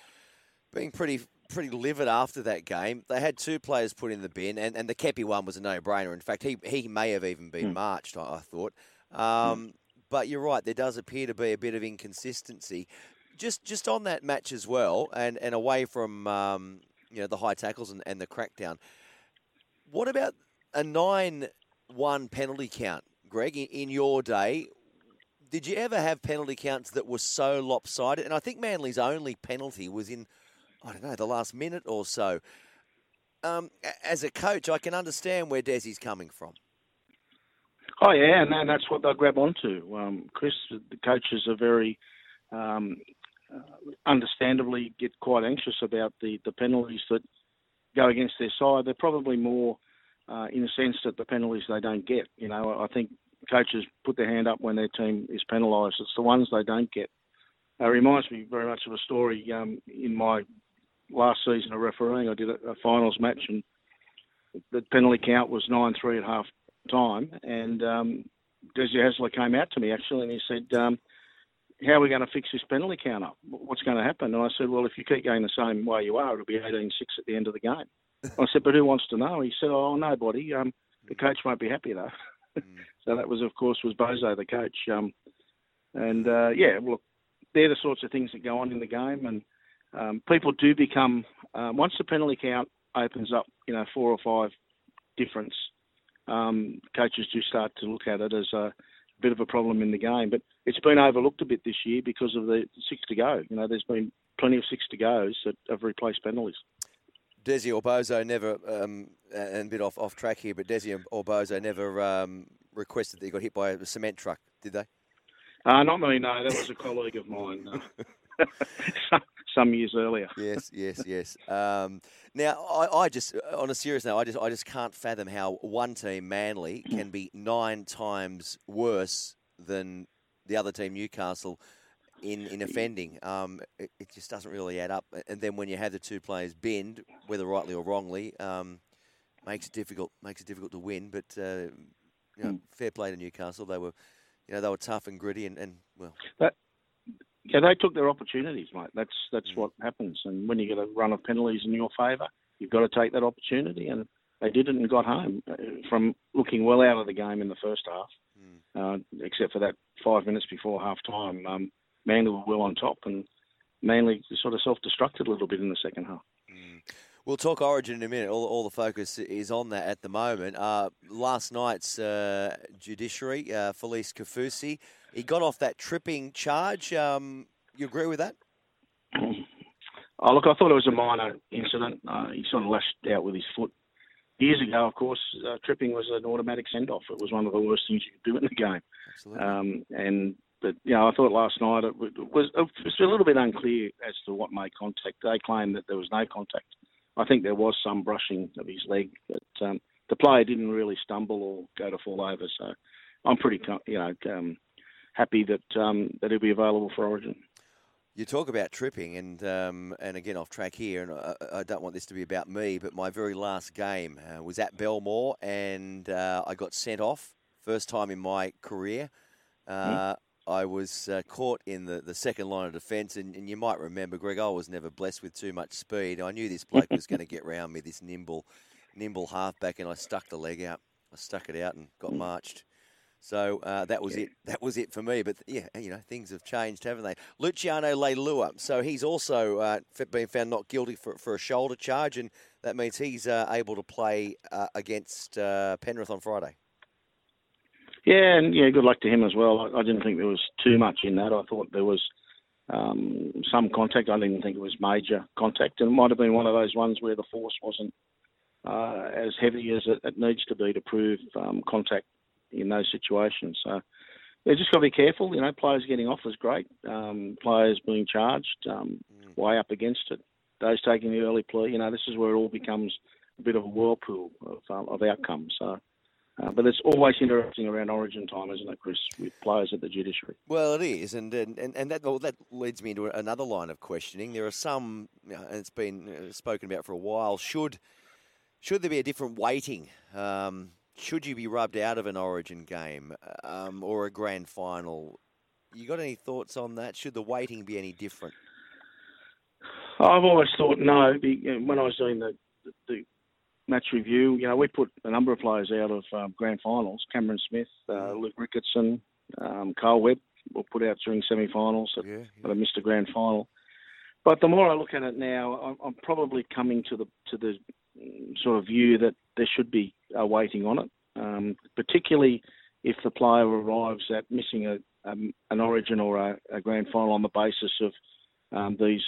being pretty pretty livid after that game. They had two players put in the bin, and, and the Keppie one was a no brainer. In fact, he he may have even been Hmm. marched. I, I thought, um, but you're right. There does appear to be a bit of inconsistency. Just just on that match as well, and and away from um, you know the high tackles and, and the crackdown. What about a nine-one penalty count, Greg? In, in your day, did you ever have penalty counts that were so lopsided? And I think Manly's only penalty was in, I don't know, the last minute or so. Um, as a coach, I can understand where Desi's coming from. Oh yeah, and, and that's what they'll grab onto. Um, Chris, the coaches are very, um, uh, understandably, get quite anxious about the, the penalties that go against their side. They're probably more uh, in a sense that the penalties they don't get. You know, I think coaches put their hand up when their team is penalised. It's the ones they don't get. It reminds me very much of a story um, in my last season of refereeing. I did a, a finals match and the penalty count was 9-3 at half time and um, Desi Hasler came out to me actually and he said, um, how are we going to fix this penalty count up? What's going to happen? And I said, well, if you keep going the same way you are, it'll be 18-6 at the end of the game. I said, but who wants to know? He said, oh, nobody. Um, the coach won't be happy though. so that was, of course, was Bozo the coach. Um, and uh, yeah, look, they're the sorts of things that go on in the game, and um, people do become um, once the penalty count opens up, you know, four or five difference. Um, coaches do start to look at it as a bit of a problem in the game, but it's been overlooked a bit this year because of the six to go. You know, there's been plenty of six to goes that have replaced penalties. Desi or Bozo never, um, and a bit off, off track here, but Desi or Bozo never um, requested that he got hit by a cement truck, did they? Uh, not me, no. That was a colleague of mine. Uh, some, some years earlier. Yes, yes, yes. Um, now, I, I just, on a serious note, I just, I just can't fathom how one team, Manly, can be nine times worse than the other team, Newcastle, in, in offending. Um, it, it, just doesn't really add up. And then when you have the two players bend, whether rightly or wrongly, um, makes it difficult. Makes it difficult to win. But uh, you know, fair play to Newcastle. They were, you know, they were tough and gritty, and, and well. But, yeah, they took their opportunities, mate. That's that's what happens. And when you get a run of penalties in your favour, you've got to take that opportunity. And they did it and got home uh, from looking well out of the game in the first half, uh, except for that five minutes before half time. Um, Manly were well on top, and Manly sort of self-destructed a little bit in the second half. We'll talk Origin in a minute. All, all the focus is on that at the moment. Uh, last night's uh, judiciary, uh, Felise Kaufusi, he got off that tripping charge. Um, you agree with that? Oh, look, I thought it was a minor incident. Uh, he sort of lashed out with his foot. Years ago, of course, uh, tripping was an automatic send-off. It was one of the worst things you could do in the game. Absolutely. Um, and but you know, I thought last night it was, it was a little bit unclear as to what made contact. They claimed that there was no contact. I think there was some brushing of his leg, but um, the player didn't really stumble or go to fall over. So I'm pretty, you know, um, happy that um, that he'll be available for Origin. You talk about tripping, and um, and again off track here, and I, I, don't want this to be about me, but my very last game uh, was at Belmore, and uh, I got sent off first time in my career. Uh, I was uh, caught in the, the second line of defence, and, and you might remember, Greg, I was never blessed with too much speed. I knew this bloke was going to get round me, this nimble, nimble halfback, and I stuck the leg out. I stuck it out and got marched. So uh, that was it. That was it for me. But yeah, you know, things have changed, haven't they? Luciano Leilua. So he's also uh, been found not guilty for, for a shoulder charge, and that means he's uh, able to play uh, against uh, Penrith on Friday. Yeah, and yeah, good luck to him as well. I, I didn't think there was too much in that. I thought there was um, some contact. I didn't think it was major contact, and it might have been one of those ones where the force wasn't uh, as heavy as it, it, needs to be to prove um, contact in those situations. So yeah, just got to be careful. You know, players getting off is great. Um, players being charged um, mm. way up against it. Those taking the early plea. You know, this is where it all becomes a bit of a whirlpool of, uh, of outcomes. So uh, but it's always interesting around Origin time, isn't it, Chris, with players at the judiciary? Well, it is, and and, and that well, that leads me into another line of questioning. There are some, you know, and it's been uh, spoken about for a while. Should should there be a different weighting? Um, should you be rubbed out of an Origin game um, or a grand final? You got any thoughts on that? Should the weighting be any different? I've always thought no. When I was doing the the match review, you know, we put a number of players out of um, grand finals. Cameron Smith, uh, Luke Ricketson, um, Carl Webb were put out during semi-finals that, yeah, yeah. that I missed a grand final. But the more I look at it now, I'm, I'm probably coming to the to the sort of view that there should be a weighting on it, um, particularly if the player arrives at missing a, um, an origin or a, a, grand final on the basis of um, these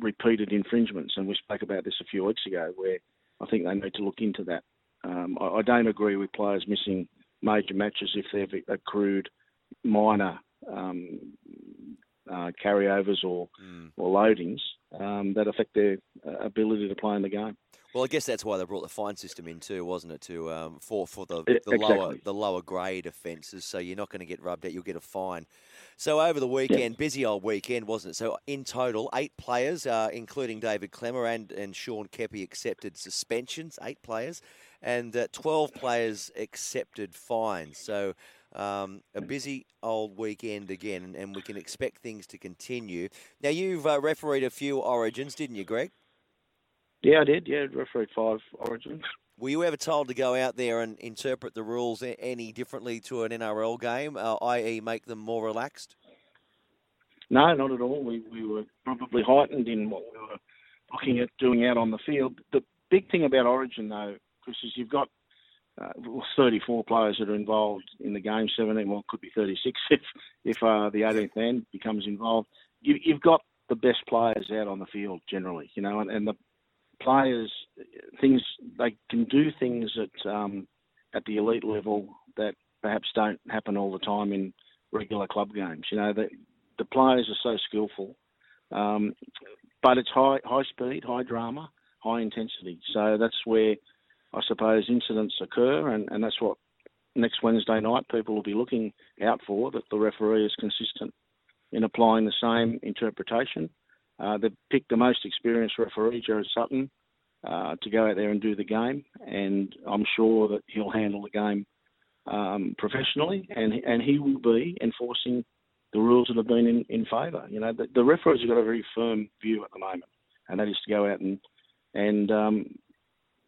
repeated infringements. And we spoke about this a few weeks ago, where I think they need to look into that. Um, I, I, don't agree with players missing major matches if they've accrued minor um, uh, carryovers or mm. or loadings um, that affect their uh, ability to play in the game. Well, I guess that's why they brought the fine system in too, wasn't it? To um, for for the, the exactly. lower the lower grade offences, so you're not going to get rubbed out; you'll get a fine. So over the weekend, busy old weekend, wasn't it? So in total, eight players, uh, including David Klemmer and, and Sean Keppie, accepted suspensions. Eight players, and uh, twelve players accepted fines. So um, a busy old weekend again, and, we can expect things to continue. Now you've uh, refereed a few Origins, didn't you, Greg? Yeah, I did. Yeah, refereed five Origins. Were you ever told to go out there and interpret the rules any differently to an NRL game, uh, i.e., make them more relaxed? No, not at all. We we were probably heightened in what we were looking at doing out on the field. The big thing about Origin, though, Chris, is you've got uh, 34 players that are involved in the game. 17, well, it could be 36 if if uh, the 18th man becomes involved. You, you've got the best players out on the field generally, you know, and, and the players things they can do things at um, at the elite level that perhaps don't happen all the time in regular club games. You know, the the players are so skillful, um, but it's high high speed, high drama, high intensity. So that's where I suppose incidents occur, and, and that's what next Wednesday night people will be looking out for that the referee is consistent in applying the same interpretation. Uh, they've picked the most experienced referee, Gerard Sutton, uh, to go out there and do the game, and I'm sure that he'll handle the game um, professionally, and and he will be enforcing the rules that have been in, in favour. You know, the, the referees have got a very firm view at the moment, and that is to go out and and um,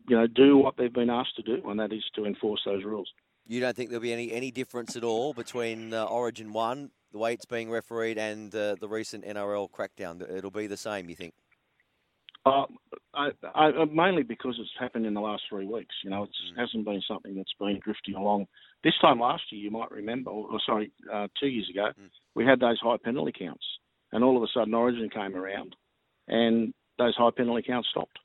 you know do what they've been asked to do, and that is to enforce those rules. You don't think there'll be any, any difference at all between uh, Origin 1, the way it's being refereed, and uh, the recent NRL crackdown? It'll be the same, you think? Uh, I, I, mainly because it's happened in the last three weeks. You know, it hasn't been something that's been drifting along. This time last year, you might remember, or, or sorry, uh, two years ago, we had those high penalty counts, and all of a sudden Origin came around, and those high penalty counts stopped.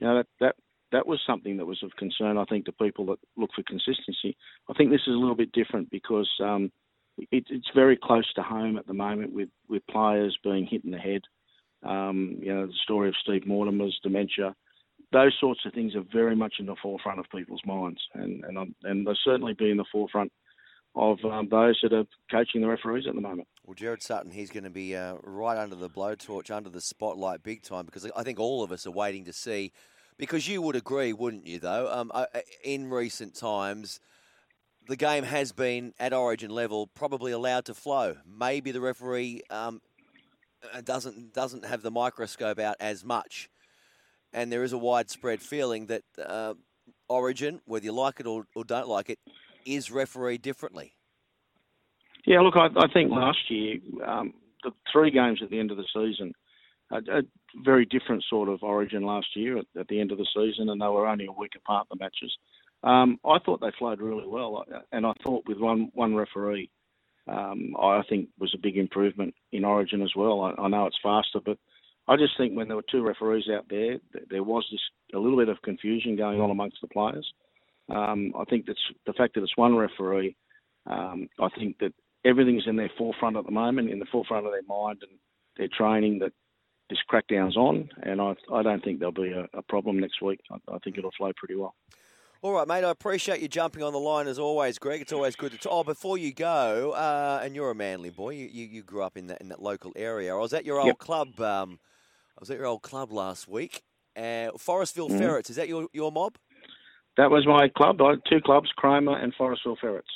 You know, that that that was something that was of concern, I think, to people that look for consistency. I think this is a little bit different because um, it, it's very close to home at the moment with, with players being hit in the head. Um, you know, the story of Steve Mortimer's dementia. Those sorts of things are very much in the forefront of people's minds, and and, um, and they'll certainly be in the forefront of um, those that are coaching the referees at the moment. Well, Gerard Sutton, he's going to be uh, right under the blowtorch, under the spotlight big time, because I think all of us are waiting to see. Because you would agree, wouldn't you, though? Um, in recent times, the game has been at origin level probably allowed to flow. Maybe the referee um, uh, doesn't doesn't have the microscope out as much, and there is a widespread feeling that uh, origin, whether you like it or, or don't like it, is refereed differently. Yeah, look, I, I think last year um, the three games at the end of the season, a, a very different sort of origin last year at, at the end of the season, and they were only a week apart the matches. Um, I thought they flowed really well, and I thought with one one referee, um, I think was a big improvement in Origin as well. I, I know it's faster, but I just think when there were two referees out there, th- there was this a little bit of confusion going on amongst the players. Um, I think that's the fact that it's one referee. Um, I think that everything's in their forefront at the moment, in the forefront of their mind and their training that this crackdown's on, and I, I don't think there'll be a, a problem next week. I, I think it'll flow pretty well. All right, mate. I appreciate you jumping on the line as always, Greg. It's always good to. talk. oh, before you go, uh, and you're a Manly boy. You, you, you grew up in that in that local area. I was at your old Yep. club. Um, I was at your old club last week. Uh, Forestville Mhm. Ferrets. Is that your your mob? That was my club. I had two clubs, Cromer and Forestville Ferrets.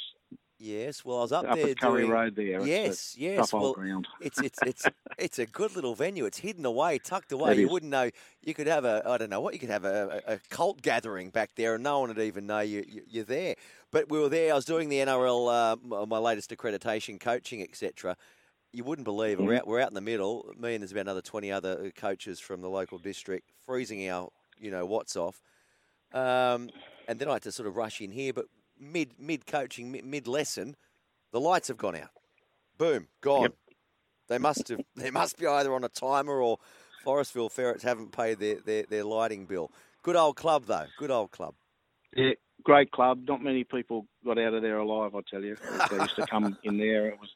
Yes. Well, I was up, Up there at Curry doing. Road there. Yes. yes. well, it's it's it's it's a good little venue. It's hidden away, tucked away. It you is. wouldn't know. You could have a I don't know what. You could have a, a, a cult gathering back there, and no one would even know you, you you're there. But we were there. I was doing the NRL, uh, my latest accreditation, coaching, etc. You wouldn't believe it. We're out, we're out in the middle. Me and there's about another twenty other uh, coaches from the local district, freezing our you know what's off. Um, and then I had to sort of rush in here, but mid mid coaching, mid, lesson, the lights have gone out. Boom, gone. They must have. They must be either on a timer or Forestville Ferrets haven't paid their, their, their lighting bill. Good old club though. Good old club. Yeah, great club. Not many people got out of there alive. I tell you, they used to come in there. It was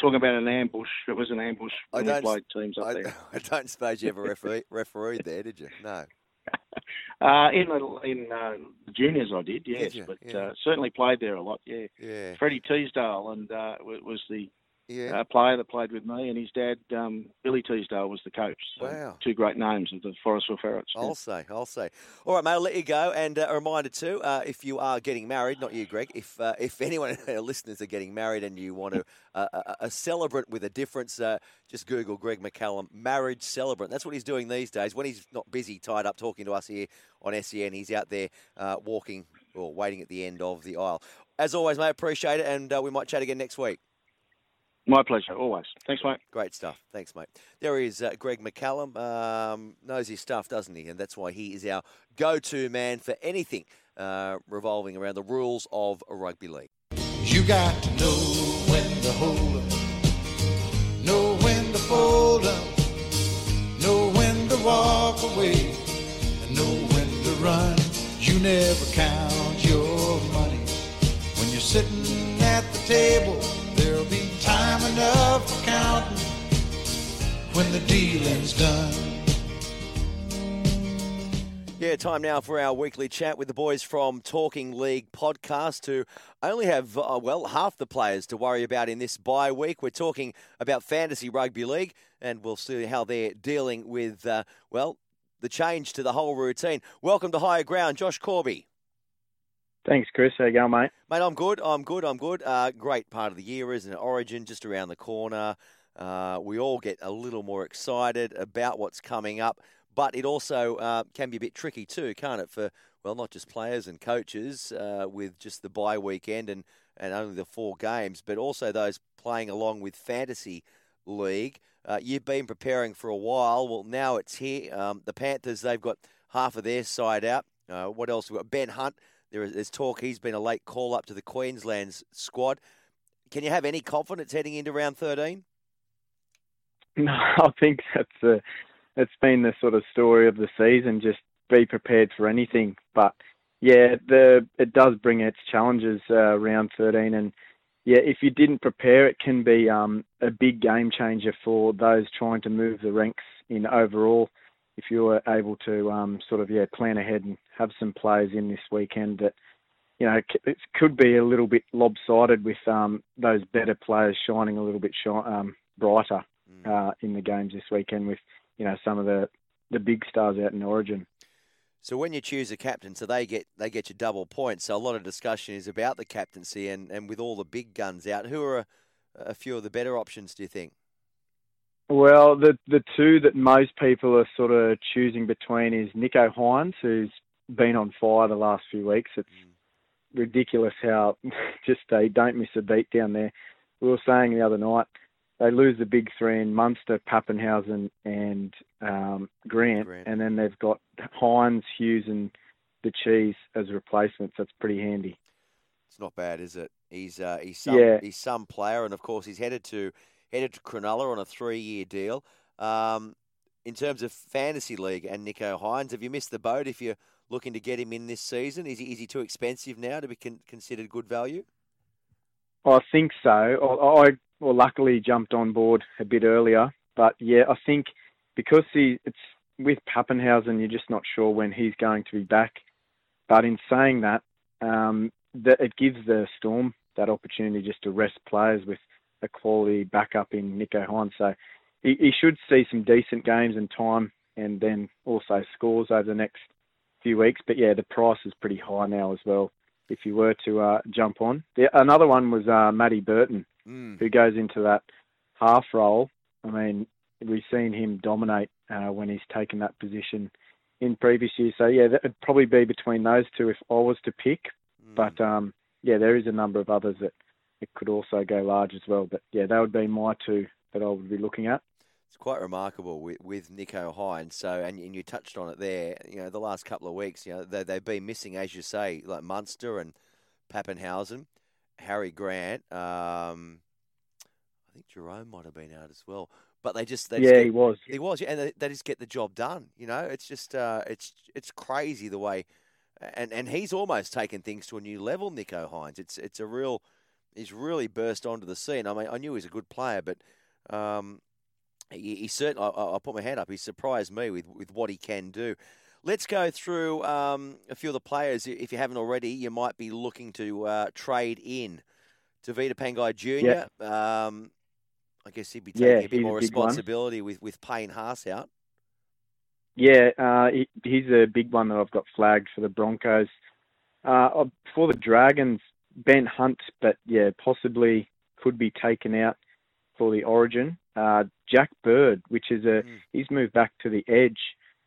talking about an ambush. It was an ambush I we don't- played teams up I, there. I don't suppose you ever referee, refereed there, did you? No. Uh, in the, in uh, juniors, I did, yes, you? but Yeah. Uh, certainly played there a lot. Yeah, Yeah. Freddie Teasdale, and uh, was the Yeah. uh, player that played with me, and his dad, um, Billy Teasdale, was the coach. So Wow. Two great names of the Forestville Ferrets. yeah. I'll say, I'll say. All right, mate, I'll let you go. And uh, a reminder too, uh, if you are getting married, not you, Greg, if uh, if anyone, our listeners are getting married and you want to uh, a, a celebrant with a difference, uh, just Google Greg McCallum, marriage celebrant. That's what he's doing these days. When he's not busy, tied up, talking to us here on SEN, he's out there uh, walking or waiting at the end of the aisle. As always, mate, appreciate it, and uh, we might chat again next week. My pleasure, always. Thanks, mate. Great stuff. Thanks, mate. There is uh, Greg McCallum. Um, knows his stuff, doesn't he? And that's why he is our go-to man for anything uh, revolving around the rules of rugby league. You got to know when to hold 'em, know when to fold 'em, know when to walk away, and know when to run. You never count your money when you're sitting at the table. Time enough for counting when the dealing's done. Yeah, time now for our weekly chat with the boys from Talking League podcast who only have, uh, well, half the players to worry about in this bye week. We're talking about fantasy rugby league and we'll see how they're dealing with, uh, well, the change to the whole routine. Welcome to Higher Ground, Josh Corby. Thanks, Chris. How you going, mate? Mate, I'm good. I'm good. I'm good. Uh, great part of the year, isn't it? Origin just around the corner. Uh, we all get a little more excited about what's coming up, but it also uh, can be a bit tricky too, can't it? For well, not just players and coaches uh, with just the bye weekend and and only the four games, but also those playing along with fantasy league. Uh, you've been preparing for a while. Well, now it's here. Um, the Panthers they've got half of their side out. Uh, what else? We've got Ben Hunt. There is there's talk he's been a late call up to the Queensland's squad. Can you have any confidence heading into round 13? No, I think that's a, it's been the sort of story of the season. Just be prepared for anything. But yeah, the it does bring its challenges uh, round 13, and yeah, if you didn't prepare, it can be um, a big game changer for those trying to move the ranks in overall. If you were able to um, sort of yeah plan ahead and have some players in this weekend that you know it could be a little bit lopsided with um, those better players shining a little bit shi- um, brighter uh, in the games this weekend with you know some of the the big stars out in Origin. So when you choose a captain, so they get they get you double points. So a lot of discussion is about the captaincy, and, and with all the big guns out, who are a, a few of the better options? Do you think? Well, the the two that most people are sort of choosing between is Nicho Hynes, who's been on fire the last few weeks. It's ridiculous how just they don't miss a beat down there. We were saying the other night they lose the big three in Munster, Papenhuyzen, and um, Grant, and then they've got Hynes, Hughes, and the Cheese as replacements. That's pretty handy. It's not bad, is it? He's uh, he's some Yeah. he's some player, and of course he's headed to headed to Cronulla on a three year deal. Um, in terms of fantasy league and Nicho Hynes, have you missed the boat if you're looking to get him in this season? Is he is he too expensive now to be con- considered good value? I think so. I, I well, luckily jumped on board a bit earlier, but yeah, I think because he it's with Papenhuyzen, you're just not sure when he's going to be back. But in saying that, um, that it gives the Storm that opportunity just to rest players with a quality backup in Nicho Hynes. So he, he should see some decent games and time, and then also scores over the next few weeks. But yeah, the price is pretty high now as well. If you were to uh, jump on, the, another one was uh, Matty Burton, Mm. who goes into that half role. I mean, we've seen him dominate uh, when he's taken that position in previous years. So yeah, that would probably be between those two if I was to pick. But um, yeah, there is a number of others that it could also go large as well. But yeah, that would be my two that I would be looking at. It's quite remarkable with, with Nicho Hynes. So, and, and you touched on it there. You know, the last couple of weeks, you know, they, they've been missing, as you say, like Munster and Papenhuyzen, Harry Grant. Um, I think Jahrome might have been out as well. But they just, they just Yeah, get- he was. He was, yeah, and they, they just get the job done. You know, it's just, uh, it's it's crazy the way, and and he's almost taken things to a new level. Nicho Hynes. It's it's a real, he's really burst onto the scene. I mean, I knew he was a good player, but. Um, he, he certainly, I, I'll put my hand up. He surprised me with, with what he can do. Let's go through um, a few of the players. If you haven't already, you might be looking to uh, trade in. to Tevita Pangai Jr. Um, I guess he'd be Yeah, taking a bit more a one. responsibility with with Payne Haas out. Yeah, uh, he, he's a big one that I've got flagged for the Broncos. Uh, for the Dragons, Ben Hunt, but yeah, possibly could be taken out for the Origin. Uh, Jack Bird, which is a he's moved back to the edge,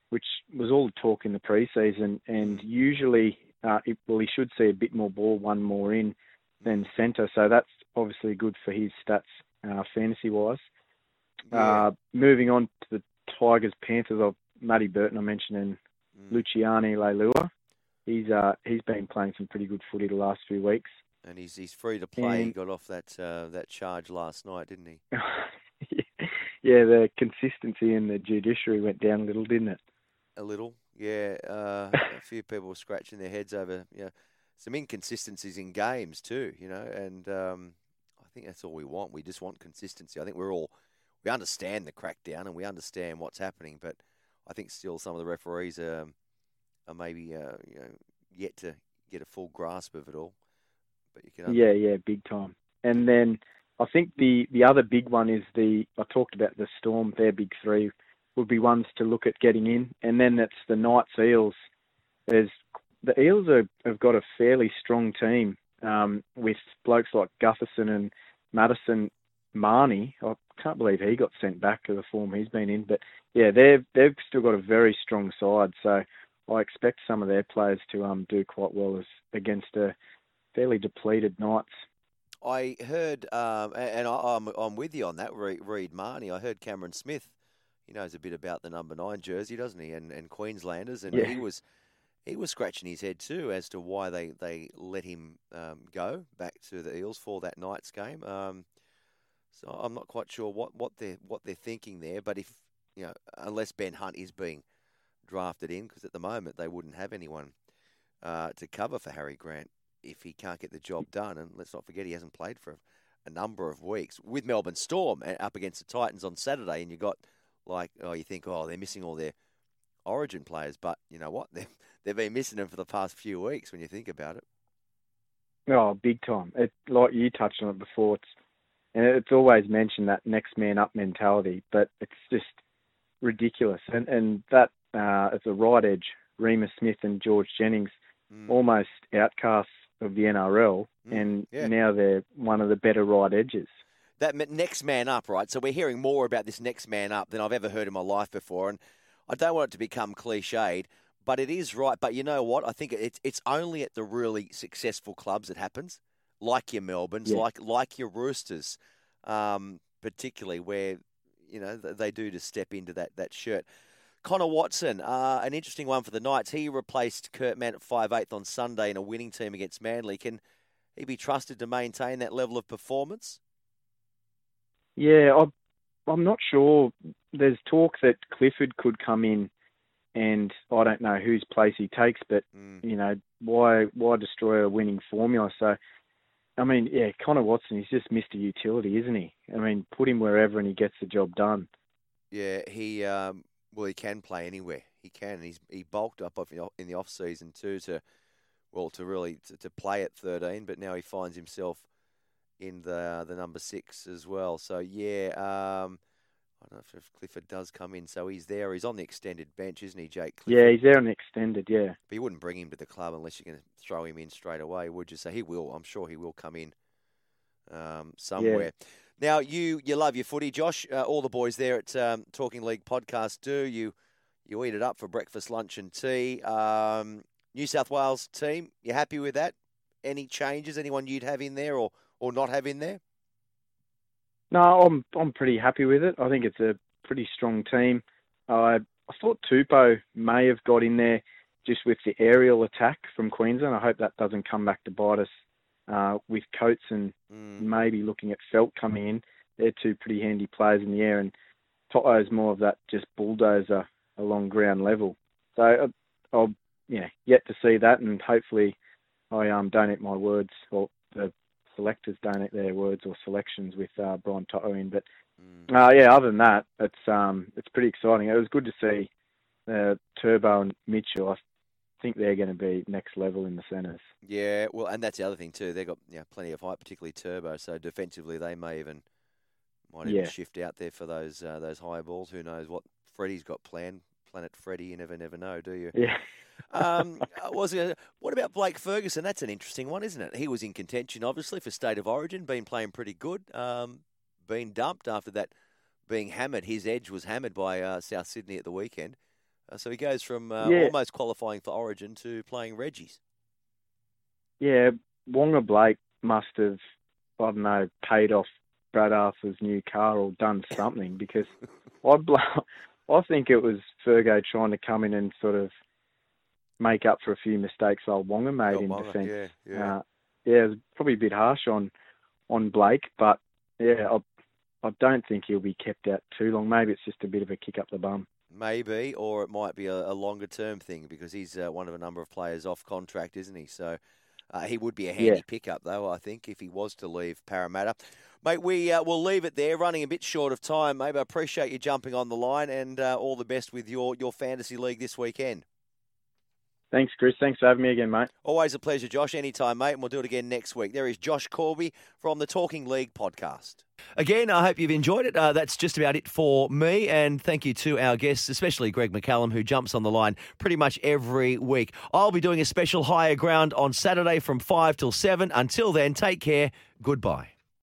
which was all the talk in the preseason, and usually, uh, it, well, he should see a bit more ball, one more in than centre, so that's obviously good for his stats uh, fantasy wise. Uh, moving on to the Tigers Panthers of Matty Burton, I mentioned, and Luciano Leilua. He's uh, he's been playing some pretty good footy the last few weeks. And he's he's free to play. he got off that uh, that charge last night, didn't he? Yeah, the consistency in the judiciary went down a little, didn't it? A little, yeah. Uh, a few people were scratching their heads over you know, some inconsistencies in games too. You know, and um, I think that's all we want. We just want consistency. I think we're all we understand the crackdown and we understand what's happening, but I think still some of the referees are, are maybe uh, you know yet to get a full grasp of it all. But you can Yeah, yeah, big time. And then I think the the other big one is the I talked about the Storm. Their big three would be ones to look at getting in, and then it's the Knights Eels. There's the Eels are, have got a fairly strong team um, with blokes like Gutherson and Matterson. Mahoney, I can't believe he got sent back to the form he's been in, but yeah, they've they've still got a very strong side. So I expect some of their players to um do quite well as against a fairly depleted Knights. I heard, um, and I, I'm I'm with you on that. Re- Reed Mahoney. I heard Cameron Smith. He knows a bit about the number nine jersey, doesn't he? And and Queenslanders, and Yeah. he was he was scratching his head too as to why they they let him um, go back to the Eels for that night's game. Um, so I'm not quite sure what, what they're what they're thinking there. But if you know, unless Ben Hunt is being drafted in, because at the moment they wouldn't have anyone uh, to cover for Harry Grant if he can't get the job done. And let's not forget he hasn't played for a number of weeks with Melbourne Storm uh, up against the Titans on Saturday, and you got like oh you think oh they're missing all their Origin players, but you know what they've they've been missing them for the past few weeks when you think about it. Oh, big time! It like you touched on it before. It's and it's always mentioned that next man up mentality, but it's just ridiculous. And and that uh, at the right edge, Reimis Smith and George Jennings, almost outcasts of the NRL, and yeah. now they're one of the better right edges. that next man up, right? So we're hearing more about this next man up than I've ever heard in my life before, and I don't want it to become cliched, but it is right. But you know what? I think it's it's only at the really successful clubs it happens, like your Melbournes, Yeah. like like your Roosters, um, particularly where you know they do to step into that that shirt. Connor Watson, uh, an interesting one for the Knights. He replaced Kurt Mann at five eighth on Sunday in a winning team against Manly. Can he be trusted to maintain that level of performance? Yeah, I, I'm not sure. There's talk that Clifford could come in, and I don't know whose place he takes. But you know, why why destroy a winning formula? So, I mean, yeah, Connor Watson, he's just Mr. Utility, isn't he? I mean, put him wherever and he gets the job done. Yeah, he um, well, he can play anywhere. He can. He's he bulked up in the off season too to well to really to, to play at thirteen, but now he finds himself in the the number six as well. So yeah, um, I don't know if Clifford does come in. So he's there. He's on the extended bench, isn't he, Jake? Clifford? Yeah, he's there on the extended. Yeah. But you wouldn't bring him to the club unless you're going to throw him in straight away, would you? So he will. I'm sure he will come in um, somewhere. Now you you love your footy, Josh. Uh, all the boys there at um, Talking League podcast do. You you eat it up for breakfast, lunch, and tea. Um, New South Wales team, you happy with that? Any changes? Anyone you'd have in there or or not have in there? No, I'm I'm pretty happy with it. I think it's a pretty strong team. I I thought Tupou may have got in there just with the aerial attack from Queensland. I hope that doesn't come back to bite us uh, with Coates and maybe looking at Feldt coming in. They're two pretty handy players in the air, and To'o's more of that just bulldozer along ground level. So uh, I'll yeah yet to see that, and hopefully I um don't eat my words or the selectors don't eat their words or selections with uh, Brian To'o in. But uh, yeah, other than that, it's um it's pretty exciting. It was good to see uh, Turbo and Mitchell. I think they're going to be next level in the centres. Yeah, well, and that's the other thing too. They've got you know, plenty of height, particularly Turbo. So defensively, they may even Might Yeah. even shift out there for those uh, those high balls. Who knows what Freddie's got planned? Planet Freddie, you never never know, do you? Yeah. um, uh, was it, what about Blake Ferguson? That's an interesting one, isn't it? He was in contention, obviously, for state of origin, been playing pretty good. Um, been dumped after that, being hammered. His edge was hammered by uh, South Sydney at the weekend. Uh, so he goes from uh, Yeah. almost qualifying for Origin to playing Reggie's. Yeah, Waqa Blake must have, I don't know, paid off Brad Arthur's new car or done something because I, bl- I think it was Fergo trying to come in and sort of make up for a few mistakes old Waqa made in Waqa, defence. yeah, yeah. Uh, yeah, it was probably a bit harsh on on Blake, but yeah, I, I don't think he'll be kept out too long. Maybe it's just a bit of a kick up the bum. Maybe, or it might be a, a longer term thing because he's uh, one of a number of players off contract, isn't he? So uh, he would be a handy Yeah. pickup, though, I think, if he was to leave Parramatta. Mate, we uh, will leave it there, running a bit short of time. Mate, I appreciate you jumping on the line and uh, all the best with your, your fantasy league this weekend. Thanks, Chris. Thanks for having me again, mate. Always a pleasure, Josh. Anytime, mate, and we'll do it again next week. There is Josh Corby from the Talking League podcast. Again, I hope you've enjoyed it. Uh, that's just about it for me. And thank you to our guests, especially Greg McCallum, who jumps on the line pretty much every week. I'll be doing a special higher ground on Saturday from 5 till 7. Until then, take care. Goodbye.